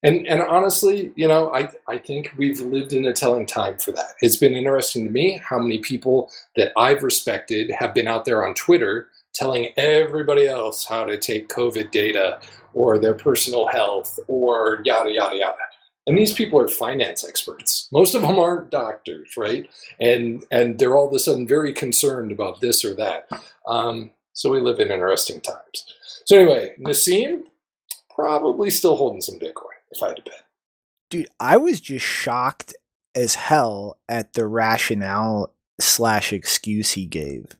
And and honestly, you know, I, I think we've lived in a telling time for that. It's been interesting to me how many people that I've respected have been out there on Twitter telling everybody else how to take COVID data or their personal health or yada yada yada. And these people are finance experts. Most of them aren't doctors, right? And and they're all of a sudden very concerned about this or that. Um, so we live in interesting times. So anyway, Nassim probably still holding some Bitcoin, if I had to bet. Dude, I was just shocked as hell at the rationale slash excuse he gave.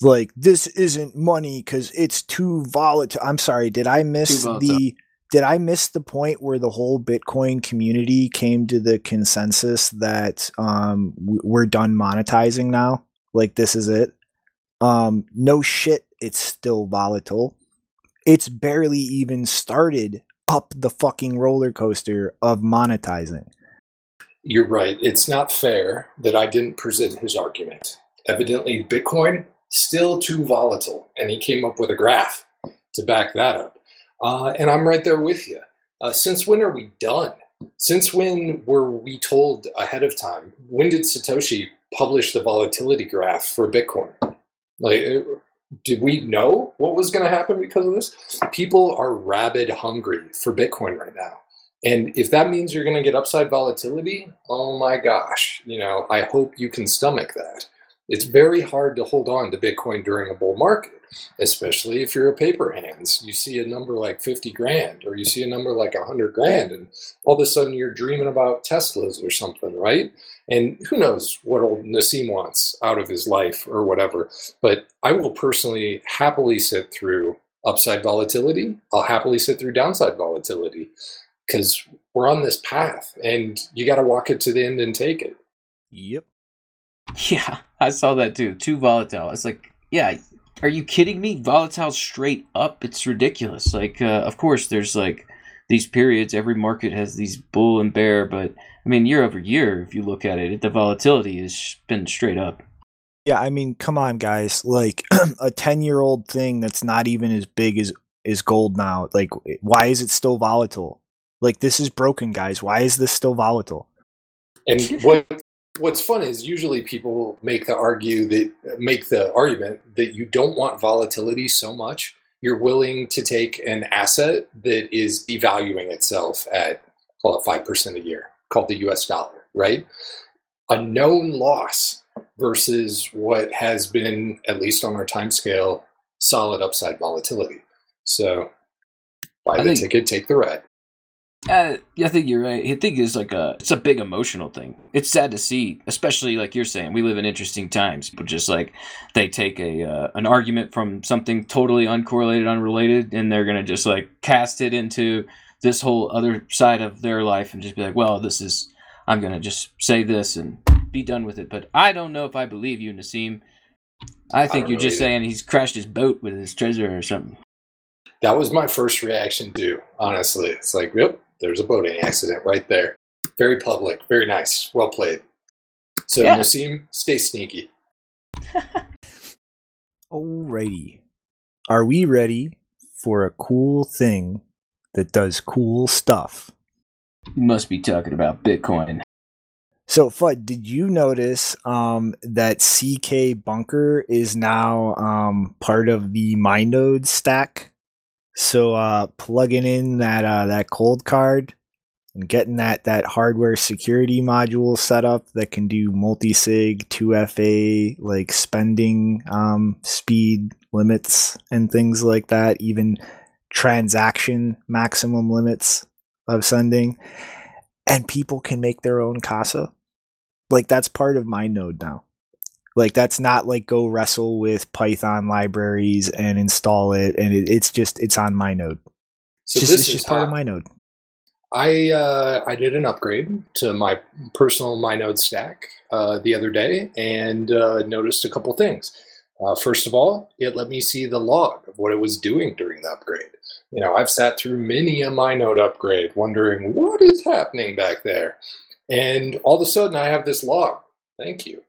Like, this isn't money because it's too volatile. I'm sorry, did I miss the did I miss the point where the whole Bitcoin community came to the consensus that um we're done monetizing now? Like this is it? Um no shit, it's still volatile. It's barely even started up the fucking roller coaster of monetizing. You're right. It's not fair that I didn't present his argument. Evidently, Bitcoin still too volatile, and he came up with a graph to back that up. Uh, and I'm right there with you. Uh, since when are we done? Since when were we told ahead of time? When did Satoshi publish the volatility graph for Bitcoin? Like, uh, did we know what was going to happen because of this? People are rabid hungry for Bitcoin right now. And if that means you're going to get upside volatility, oh my gosh, you know, I hope you can stomach that. It's very hard to hold on to Bitcoin during a bull market, especially if you're a paper hands. You see a number like 50 grand or you see a number like 100 grand, and all of a sudden you're dreaming about Teslas or something, right? And who knows what old Nassim wants out of his life or whatever. But I will personally happily sit through upside volatility. I'll happily sit through downside volatility because we're on this path and you got to walk it to the end and take it. Yep. (laughs) Yeah, I saw that too. Too volatile. It's like, yeah, are you kidding me? Volatile straight up. It's ridiculous. Like, uh, of course, there's like these periods. Every market has these bull and bear, but I mean, year over year, if you look at it, the volatility has been straight up. Yeah, I mean, come on, guys. Like (clears throat) a ten-year-old thing that's not even as big as is gold now. Like, why is it still volatile? Like, this is broken, guys. Why is this still volatile? And what what's fun is usually people make the argue that make the argument that you don't want volatility so much you're willing to take an asset that is devaluing itself at call it five percent a year, called the U.S. dollar, right? A known loss versus what has been at least on our time scale solid upside volatility. So buy the think- ticket, take the red. Uh, yeah, I think you're right. I think it's like a it's a big emotional thing. It's sad to see, especially like you're saying, we live in interesting times. But just like they take a uh, an argument from something totally uncorrelated, unrelated, and they're gonna just like cast it into this whole other side of their life and just be like, well, this is I'm gonna just say this and be done with it. But I don't know if I believe you, Nassim. I think don't you're just either. saying he's crashed his boat with his treasure or something. That was my first reaction too, honestly. It's like, yep, there's a boating accident right there. Very public, very nice, well played. So Yeah. Nassim, stay sneaky. (laughs) Alrighty. Are we ready for a cool thing that does cool stuff? You must be talking about Bitcoin. So, FUD, did you notice um, that CK Bunker is now um, part of the MyNode stack? So, uh, plugging in that uh, that Coldcard and getting that that hardware security module set up that can do multi-sig, 2FA, like spending um, speed limits and things like that, even transaction maximum limits of sending and people can make their own casa. Like that's part of MyNode now Like that's not like go wrestle with Python libraries and install it, and it, it's just it's on MyNode. So just, this it's is just part of MyNode. I uh, I did an upgrade to my personal MyNode stack uh, the other day and uh, noticed a couple things. Uh, first of all, it let me see the log of what it was doing during the upgrade. You know, I've sat through many a MyNode upgrade, wondering what is happening back there, and all of a sudden I have this log. Thank you,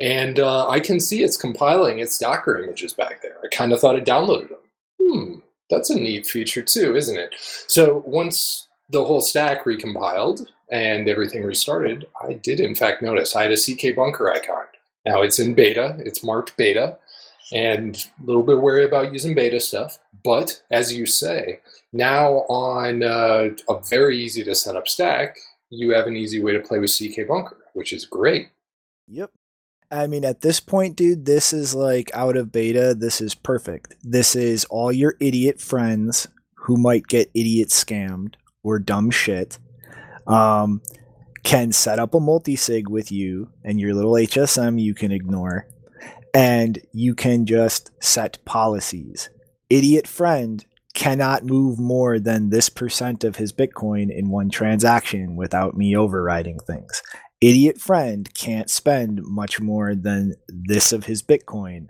and uh, I can see it's compiling its Docker images back there. I kind of thought it downloaded them. Hmm, that's a neat feature too, isn't it? So once the whole stack recompiled and everything restarted, I did in fact notice I had a CK bunker icon. Now it's in beta, it's marked beta, and a little bit wary about using beta stuff. But as you say, now on uh, a very easy to set up stack, you have an easy way to play with CK bunker, which is great. Yep. I mean, at this point, dude, this is like out of beta. This is perfect. This is all your idiot friends who might get idiot scammed or dumb shit um, can set up a multi-sig with you and your little HSM you can ignore, and you can just set policies. Idiot friend cannot move more than this percent of his Bitcoin in one transaction without me overriding things idiot friend can't spend much more than this of his Bitcoin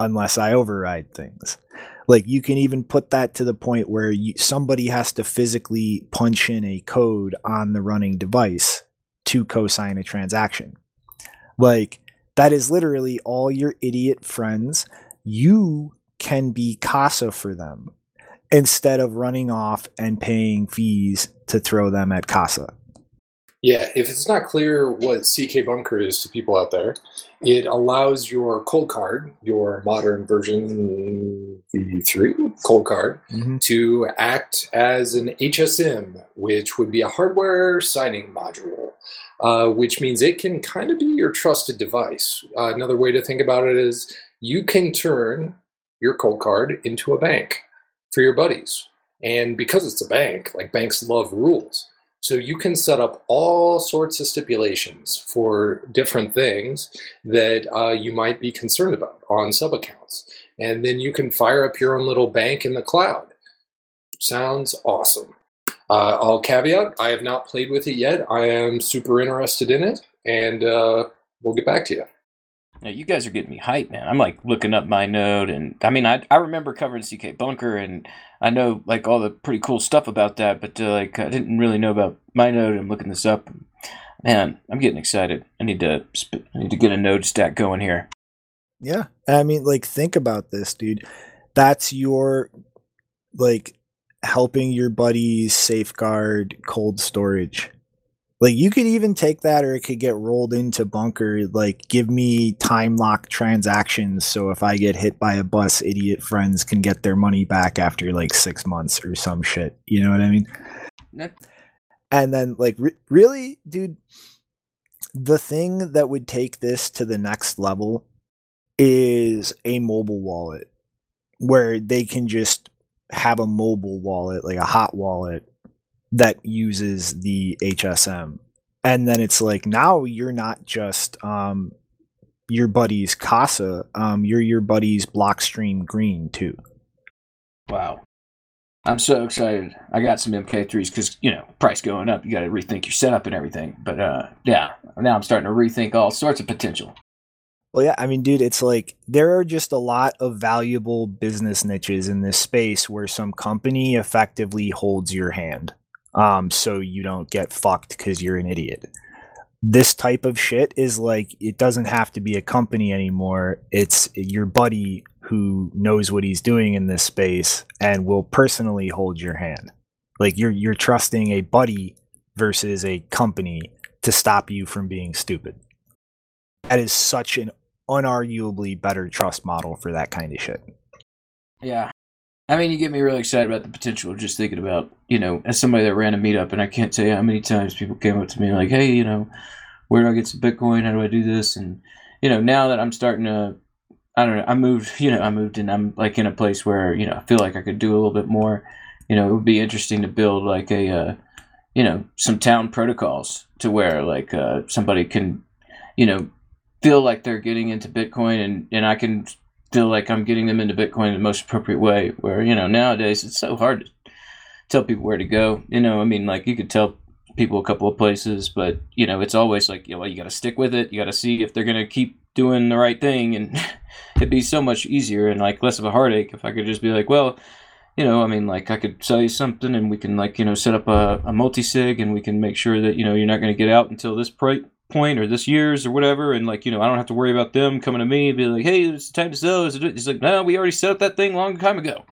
unless I override things. Like you can even put that to the point where you, somebody has to physically punch in a code on the running device to co-sign a transaction. Like that is literally all your idiot friends. You can be CASA for them instead of running off and paying fees to throw them at CASA. Yeah, if it's not clear what CK Bunker is to people out there, it allows your Coldcard, your modern version v3 Coldcard, to act as an HSM, which would be a hardware signing module, uh, which means it can kind of be your trusted device. Uh, another way to think about it is you can turn your Coldcard into a bank for your buddies. And because it's a bank, like banks love rules. So you can set up all sorts of stipulations for different things that uh, you might be concerned about on sub accounts. And then you can fire up your own little bank in the cloud. Sounds awesome. Uh, I'll caveat I have not played with it yet. I am super interested in it, and uh, we'll get back to you. Yeah, you guys are getting me hyped, man. I'm like looking up MyNode, and I mean, I I remember covering CK Bunker, and I know like all the pretty cool stuff about that, but uh, like I didn't really know about MyNode. I'm looking this up. Man, I'm getting excited. I need to I need to get a node stack going here. Yeah. I mean, like, think about this, dude. That's your, like, helping your buddies safeguard cold storage. Like, you could even take that or it could get rolled into Bunker. Like, give me time lock transactions. So if I get hit by a bus, idiot friends can get their money back after like six months or some shit. You know what I mean? That- And then, like, re- really, dude, the thing that would take this to the next level is a mobile wallet where they can just have a mobile wallet, like a hot wallet that uses the HSM. And then it's like now you're not just um your buddy's Casa, um you're your buddy's Blockstream Green too. Wow. I'm so excited. I got some MK3s because, you know, price going up. You got to rethink your setup and everything. But uh, yeah, now I'm starting to rethink all sorts of potential. Well, yeah, I mean, dude, it's like there are just a lot of valuable business niches in this space where some company effectively holds your hand, um, so you don't get fucked because you're an idiot. This type of shit is like it doesn't have to be a company anymore. It's your buddy who knows what he's doing in this space and will personally hold your hand. Like you're you're trusting a buddy versus a company to stop you from being stupid that is such an unarguably better trust model for that kind of shit. Yeah. I mean, you get me really excited about the potential of just thinking about, you know, as somebody that ran a meetup, and I can't tell you how many times people came up to me like, hey, you know, where do I get some Bitcoin? How do I do this? And, you know, now that I'm starting to, I don't know, I moved, you know, I moved and I'm like in a place where, you know, I feel like I could do a little bit more. You know, it would be interesting to build like a, uh, you know, some town protocols to where like uh, somebody can, you know, feel like they're getting into Bitcoin and, and I can feel like I'm getting them into Bitcoin in the most appropriate way. Where, you know, nowadays it's so hard to tell people where to go. You know, I mean, like you could tell people a couple of places, but, you know, it's always like, you know, you got to stick with it. You got to see if they're to keep doing the right thing. And (laughs) it'd be so much easier and like less of a heartache if I could just be like, well, you know, I mean, like I could sell you something and we can like, you know, set up a, a multi sig and we can make sure that, you know, you're not going to get out until this pri- point or this year's or whatever. And like, you know, I don't have to worry about them coming to me and be like, hey, it's time to sell. It's like, no, we already set up that thing a long time ago.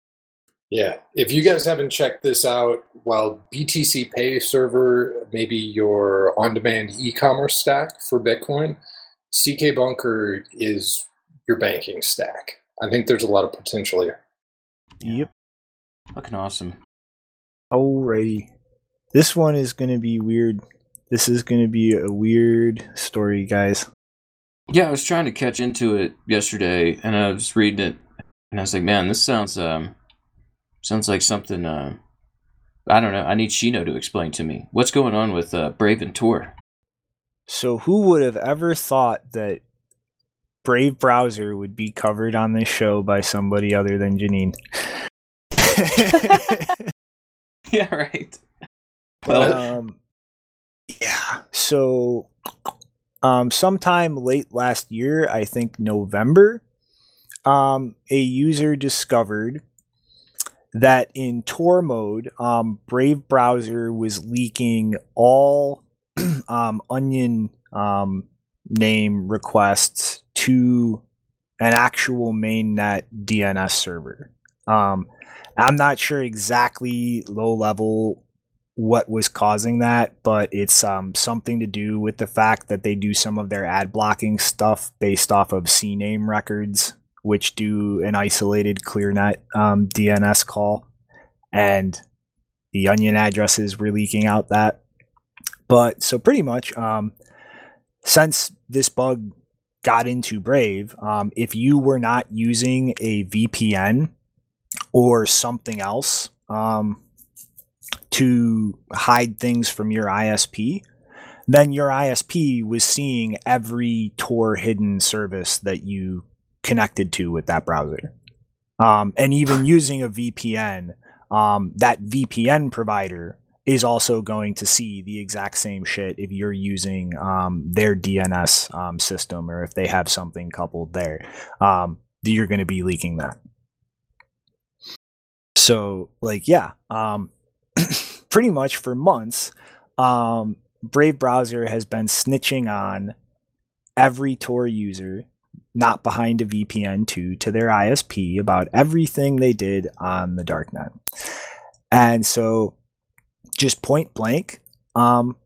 Yeah. If you guys haven't checked this out, while BTC Pay server, maybe your on demand e commerce stack for Bitcoin, CK Bunker is your banking stack. I think there's a lot of potential here. Yep. Fucking awesome. Alrighty. This one is going to be weird. This is going to be a weird story, guys. Yeah, I was trying to catch into it yesterday and I was reading it and I was like, man, this sounds um sounds like something uh I don't know. I need Shino to explain to me. What's going on with uh, Brave and Tor? So, who would have ever thought that Brave Browser would be covered on this show by somebody other than Janine? (laughs) yeah, right. (laughs) Well, um, yeah. So, um, sometime late last year, I think November, um, a user discovered that in Tor mode, um, Brave browser was leaking all (clears throat) um, Onion um, name requests to an actual mainnet DNS server. Um, I'm not sure exactly low level what was causing that, but it's um, something to do with the fact that they do some of their ad blocking stuff based off of CNAME records, which do an isolated ClearNet um, DNS call, and the onion addresses were leaking out that. But so pretty much, um, since this bug got into Brave, um, if you were not using a VPN or something else um, to hide things from your ISP, then your ISP was seeing every Tor hidden service that you connected to with that browser. Um, and even (sighs) using a VPN, um, that VPN provider is also going to see the exact same shit if you're using um, their DNS um, system or if they have something coupled there. Um, you're going to be leaking that. So, like, yeah, um, pretty much for months, um, Brave Browser has been snitching on every Tor user not behind a VPN to to their ISP about everything they did on the darknet. And so just point blank, um,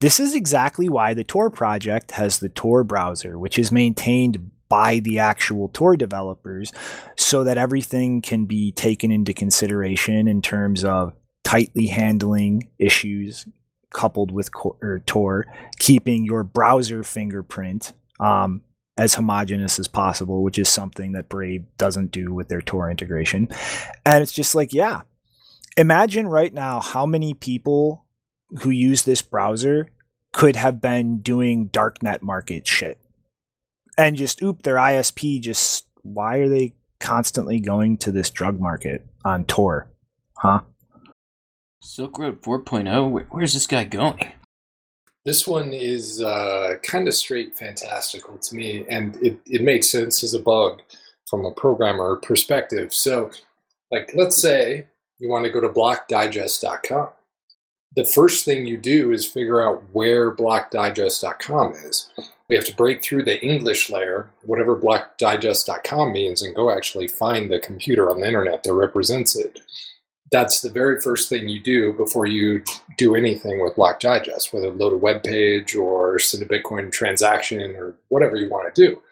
this is exactly why the Tor project has the Tor browser, which is maintained by the actual Tor developers so that everything can be taken into consideration in terms of tightly handling issues coupled with or Tor, keeping your browser fingerprint um, as homogeneous as possible, which is something that Brave doesn't do with their Tor integration. And it's just like, yeah, imagine right now how many people who use this browser could have been doing darknet market shit and just oop their ISP just why are they constantly going to this drug market on Tor? Huh? Silk Road 4.0. Where, where's this guy going? This one is uh, kind of straight fantastical to me, and it, it makes sense as a bug from a programmer perspective. So, like, let's say you want to go to blockdigest.com. The first thing you do is figure out where blockdigest.com is. We have to break through the English layer, whatever blockdigest.com means, and go actually find the computer on the internet that represents it that's the very first thing you do before you do anything with Block Digest, whether load a web page or send a Bitcoin transaction or whatever you want to do.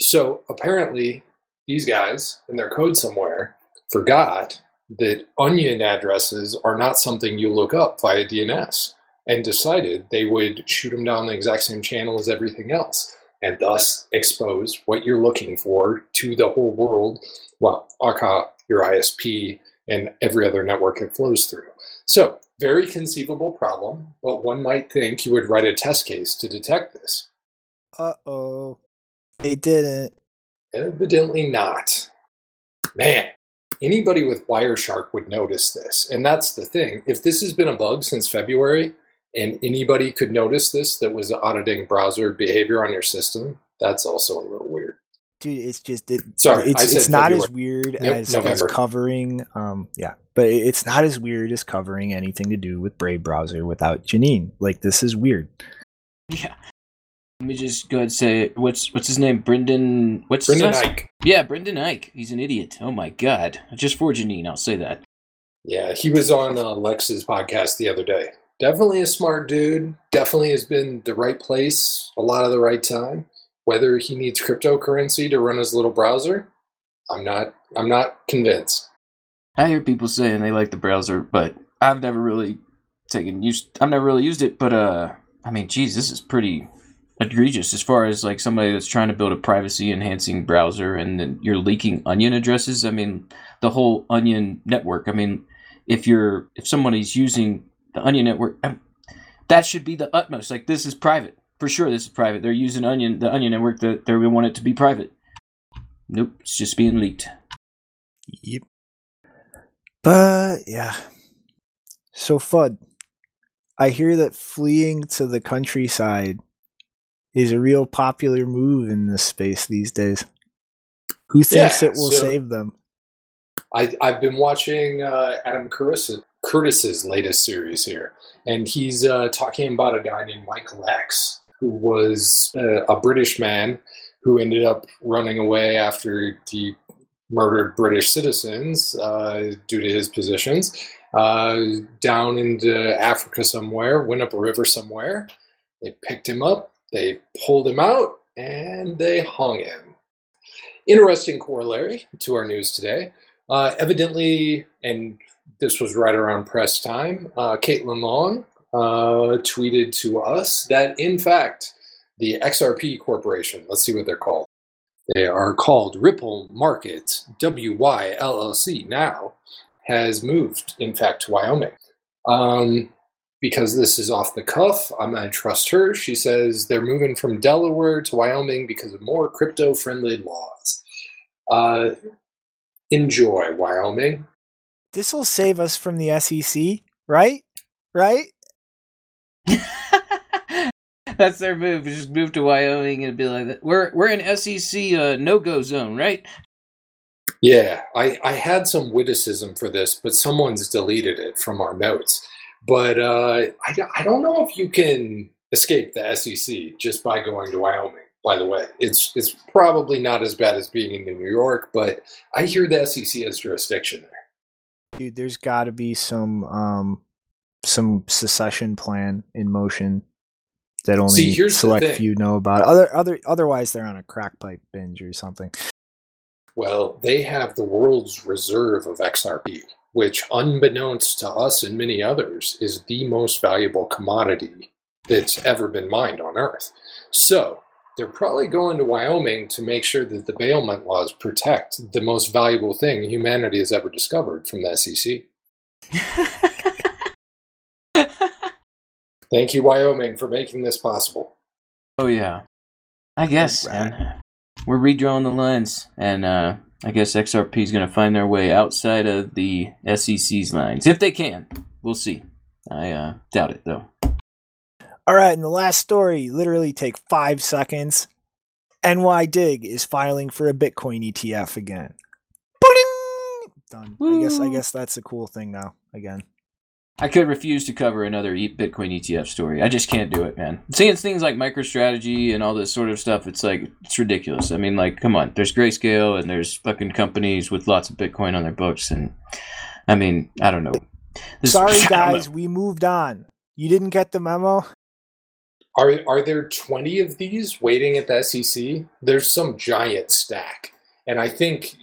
So apparently, these guys in their code somewhere forgot that onion addresses are not something you look up via DNS and decided they would shoot them down the exact same channel as everything else and thus expose what you're looking for to the whole world. Well, aka your ISP and every other network it flows through. So, very conceivable problem, but one might think you would write a test case to detect this. Uh oh. They didn't. Evidently not. Man, anybody with Wireshark would notice this. And that's the thing. If this has been a bug since February and anybody could notice this that was auditing browser behavior on your system, that's also a little weird. Dude, it's just it, Sorry, it's it's not as weird Yep, as, as covering um yeah, but it's not as weird as covering anything to do with Brave browser without Janine. Like this is weird. Yeah. Let me just go ahead and say. What's what's his name? Brendan. What's his Brendan last- Ike. Yeah, Brendan Eich. He's an idiot. Oh my god. Just for Janine, I'll say that. Yeah, he was on uh, Lex's podcast the other day. Definitely a smart dude. Definitely has been the right place a lot of the right time. Whether he needs cryptocurrency to run his little browser, I'm not. I'm not convinced. I hear people saying they like the browser, but I've never really taken use. I've never really used it, but uh, I mean, geez, this is pretty egregious as far as like somebody that's trying to build a privacy enhancing browser and then you're leaking onion addresses. I mean, the whole onion network. I mean, if you're if somebody's using the onion network, um, that should be the utmost. Like this is private for sure. This is private. They're using onion the onion network that they want it to be private. Nope, it's just being leaked. Yep. But yeah. So FUD, I hear that fleeing to the countryside is a real popular move in this space these days. Who thinks Yeah, it will so- save them? I, I've been watching uh, Adam Curtis, Curtis's latest series here, and he's uh, talking about a guy named Michael X, who was uh, a British man who ended up running away after he murdered British citizens uh, due to his positions uh, down into Africa somewhere, went up a river somewhere. They picked him up, they pulled him out, and they hung him. Interesting corollary to our news today. Uh, evidently, and this was right around press time, uh, Caitlin Long uh, tweeted to us that, in fact, the XRP Corporation, let's see what they're called. They are called Ripple Markets WY LLC now, has moved, in fact, to Wyoming. Um, because this is off the cuff, I'm going to trust her. She says they're moving from Delaware to Wyoming because of more crypto friendly laws. Uh, enjoy, Wyoming. This will save us from the SEC, right? Right? (laughs) That's their move. Just move to Wyoming and be like that. We're we're in SEC uh, no go zone, right? Yeah, I, I had some witticism for this, but someone's deleted it from our notes. But uh, I, don't- I don't know if you can escape the SEC just by going to Wyoming. By the way, it's it's probably not as bad as being in New York, but I hear the SEC has jurisdiction there. Dude, there's got to be some um some secession plan in motion that only See, here's select few know about. Other other otherwise they're on a crack pipe binge or something. Well, they have the world's reserve of XRP, which, unbeknownst to us and many others, is the most valuable commodity that's ever been mined on Earth. So, they're probably going to Wyoming to make sure that the bailment laws protect the most valuable thing humanity has ever discovered from the SEC. (laughs) Thank you, Wyoming, for making this possible. oh yeah. I guess, Alright. man. We're redrawing the lines, and uh, I guess XRP is going to find their way outside of the SEC's lines if they can. We'll see. I uh, doubt it though. All right, and the last story literally take five seconds. NYDIG is filing for a Bitcoin ETF again. Ba-ding! Done. I guess I guess that's a cool thing now. Again. I could refuse to cover another e- Bitcoin ETF story. I just can't do it, man. Seeing things like MicroStrategy and all this sort of stuff, it's like it's ridiculous. I mean, like, come on. There's Grayscale and there's fucking companies with lots of Bitcoin on their books, and I mean, I don't know. This- Sorry (laughs) I don't know. guys, we moved on. You didn't get the memo? Are are there 20 of these waiting at the SEC? There's some giant stack. And I think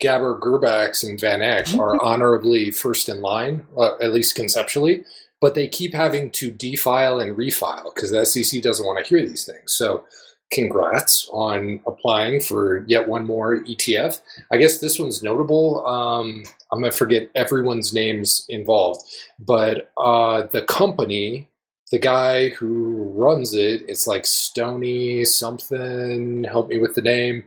Gabber Gerbax and Van Eck are (laughs) honorably first in line, uh, at least conceptually, but they keep having to defile and refile because the SEC doesn't want to hear these things. So congrats on applying for yet one more ETF. I guess this one's notable. Um, I'm going to forget everyone's names involved, but uh, the company the guy who runs it, it's like Stony something. Help me with the name.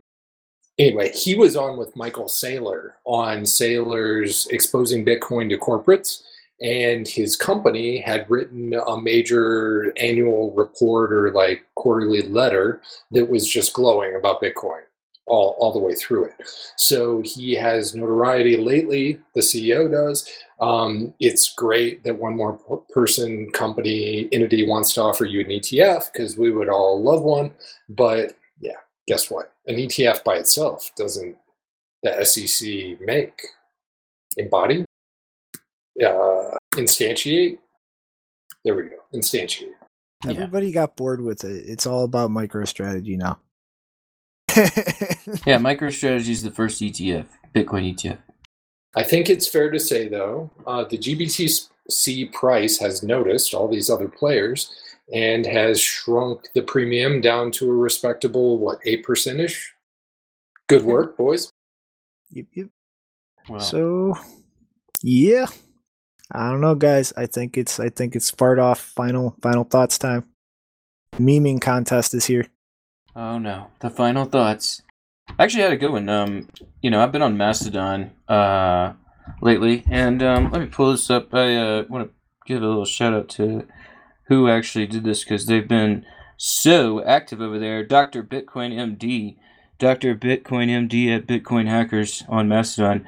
Anyway, he was on with Michael Saylor on Saylor's exposing Bitcoin to corporates, and his company had written a major annual report or like quarterly letter that was just glowing about Bitcoin all, all the way through it. So he has notoriety lately, the CEO does. Um, it's great that one more person, company, entity wants to offer you an ETF because we would all love one. But yeah, guess what? An ETF by itself doesn't the SEC make embody, uh, instantiate. There we go, instantiate. Yeah. Everybody got bored with it. It's all about MicroStrategy now. Yeah, (laughs) MicroStrategy is the first ETF, Bitcoin ETF. I think it's fair to say, though, uh, the GBTC price has noticed all these other players and has shrunk the premium down to a respectable, what, 8% ish? Good work, boys. Yep, yep. Well, So, yeah, I don't know, guys. I think it's I think it's fart off. Final final thoughts time. Memeing contest is here. oh no, the final thoughts. I actually had a good one. Um, you know, I've been on Mastodon uh lately, and um, let me pull this up. I uh, want to give a little shout out to who actually did this because they've been so active over there. Dr. Bitcoin MD, Dr. Bitcoin MD at Bitcoin Hackers on Mastodon.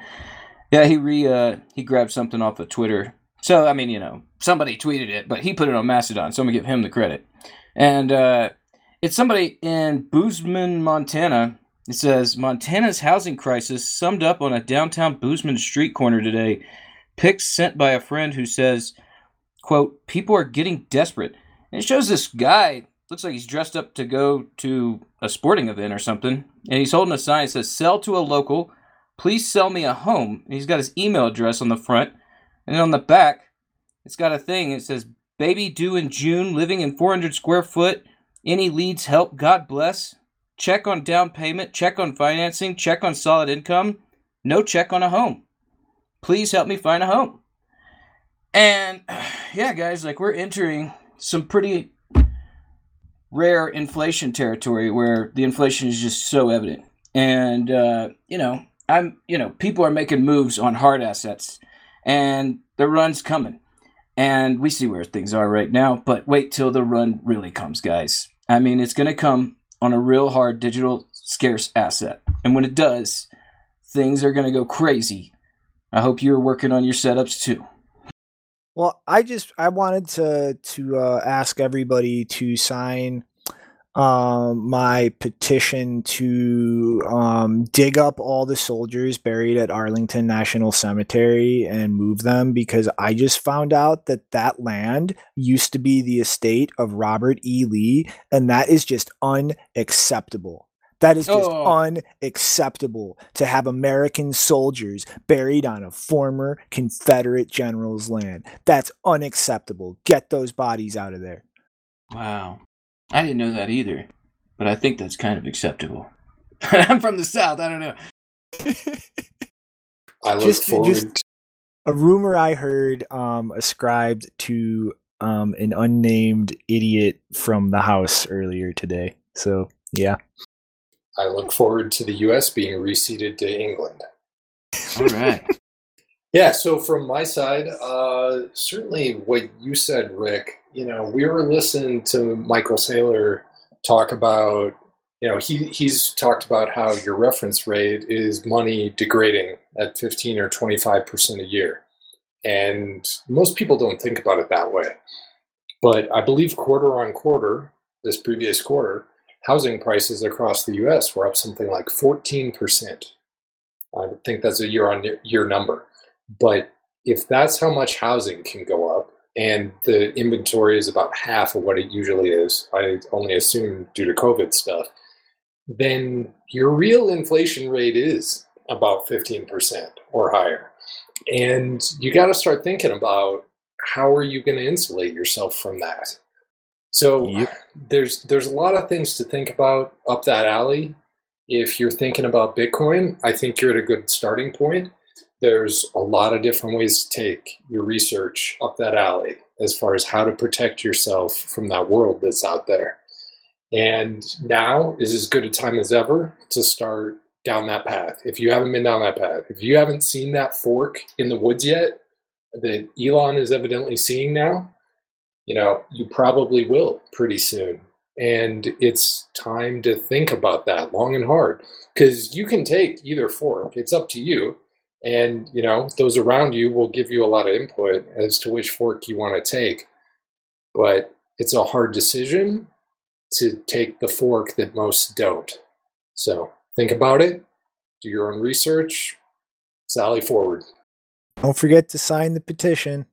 Yeah, he re uh, he grabbed something off of Twitter. So I mean, you know, somebody tweeted it, but he put it on Mastodon, so I'm gonna give him the credit. And uh, it's somebody in Bozeman, Montana. It says Montana's housing crisis summed up on a downtown Bozeman street corner today. Pics sent by a friend who says, "quote People are getting desperate." And it shows this guy looks like he's dressed up to go to a sporting event or something, and he's holding a sign that says "Sell to a local." Please sell me a home. And he's got his email address on the front, and then on the back, it's got a thing. It says "Baby due in June, living in 400 square foot." Any leads help, God bless. Check on down payment, check on financing, check on solid income, no check on a home. Please help me find a home. And (sighs) yeah, guys, like we're entering some pretty rare inflation territory where the inflation is just so evident. And uh, you know, I'm you know, people are making moves on hard assets and the run's coming. And we see where things are right now, but wait till the run really comes, guys. I mean, it's going to come on a real hard digital scarce asset. And when it does, things are going to go crazy. I hope you're working on your setups too. Well, I just I wanted to to uh, ask everybody to sign um, my petition to um, dig up all the soldiers buried at Arlington National Cemetery and move them because I just found out that that land used to be the estate of Robert E. Lee, and that is just unacceptable. That is just Oh. unacceptable to have American soldiers buried on a former Confederate general's land. That's unacceptable. Get those bodies out of there. Wow. I didn't know that either, but I think that's kind of acceptable. (laughs) I'm from the South. I don't know. I look Just- forward. just- A rumor I heard um, ascribed to um, an unnamed idiot from the House earlier today. So, yeah. I look forward to the U.S. being receded to England. All right. (laughs) Yeah, so from my side, uh, certainly what you said, Rick, you know, we were listening to Michael Saylor talk about, you know, he, he's talked about how your reference rate is money degrading at 15 or 25% a year. And most people don't think about it that way. But I believe quarter on quarter, this previous quarter, housing prices across the US were up something like 14%. I think that's a year on year number. But if that's how much housing can go up, and the inventory is about half of what it usually is, I only assume due to COVID stuff, then your real inflation rate is about 15% or higher. And you got to start thinking about how are you going to insulate yourself from that? So Yep. there's there's a lot of things to think about up that alley. If you're thinking about Bitcoin, I think you're at a good starting point there's a lot of different ways to take your research up that alley as far as how to protect yourself from that world that's out there. And now is as good a time as ever to start down that path. If you haven't been down that path, if you haven't seen that fork in the woods yet, that Elon is evidently seeing now, you know, you probably will pretty soon. And it's time to think about that long and hard because you can take either fork, it's up to you. And, you know, those around you will give you a lot of input as to which fork you want to take. But it's a hard decision to take the fork that most don't. So think about it, do your own research, sally forward. Don't forget to sign the petition.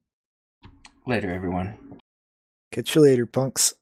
Later, everyone. Catch you later, punks.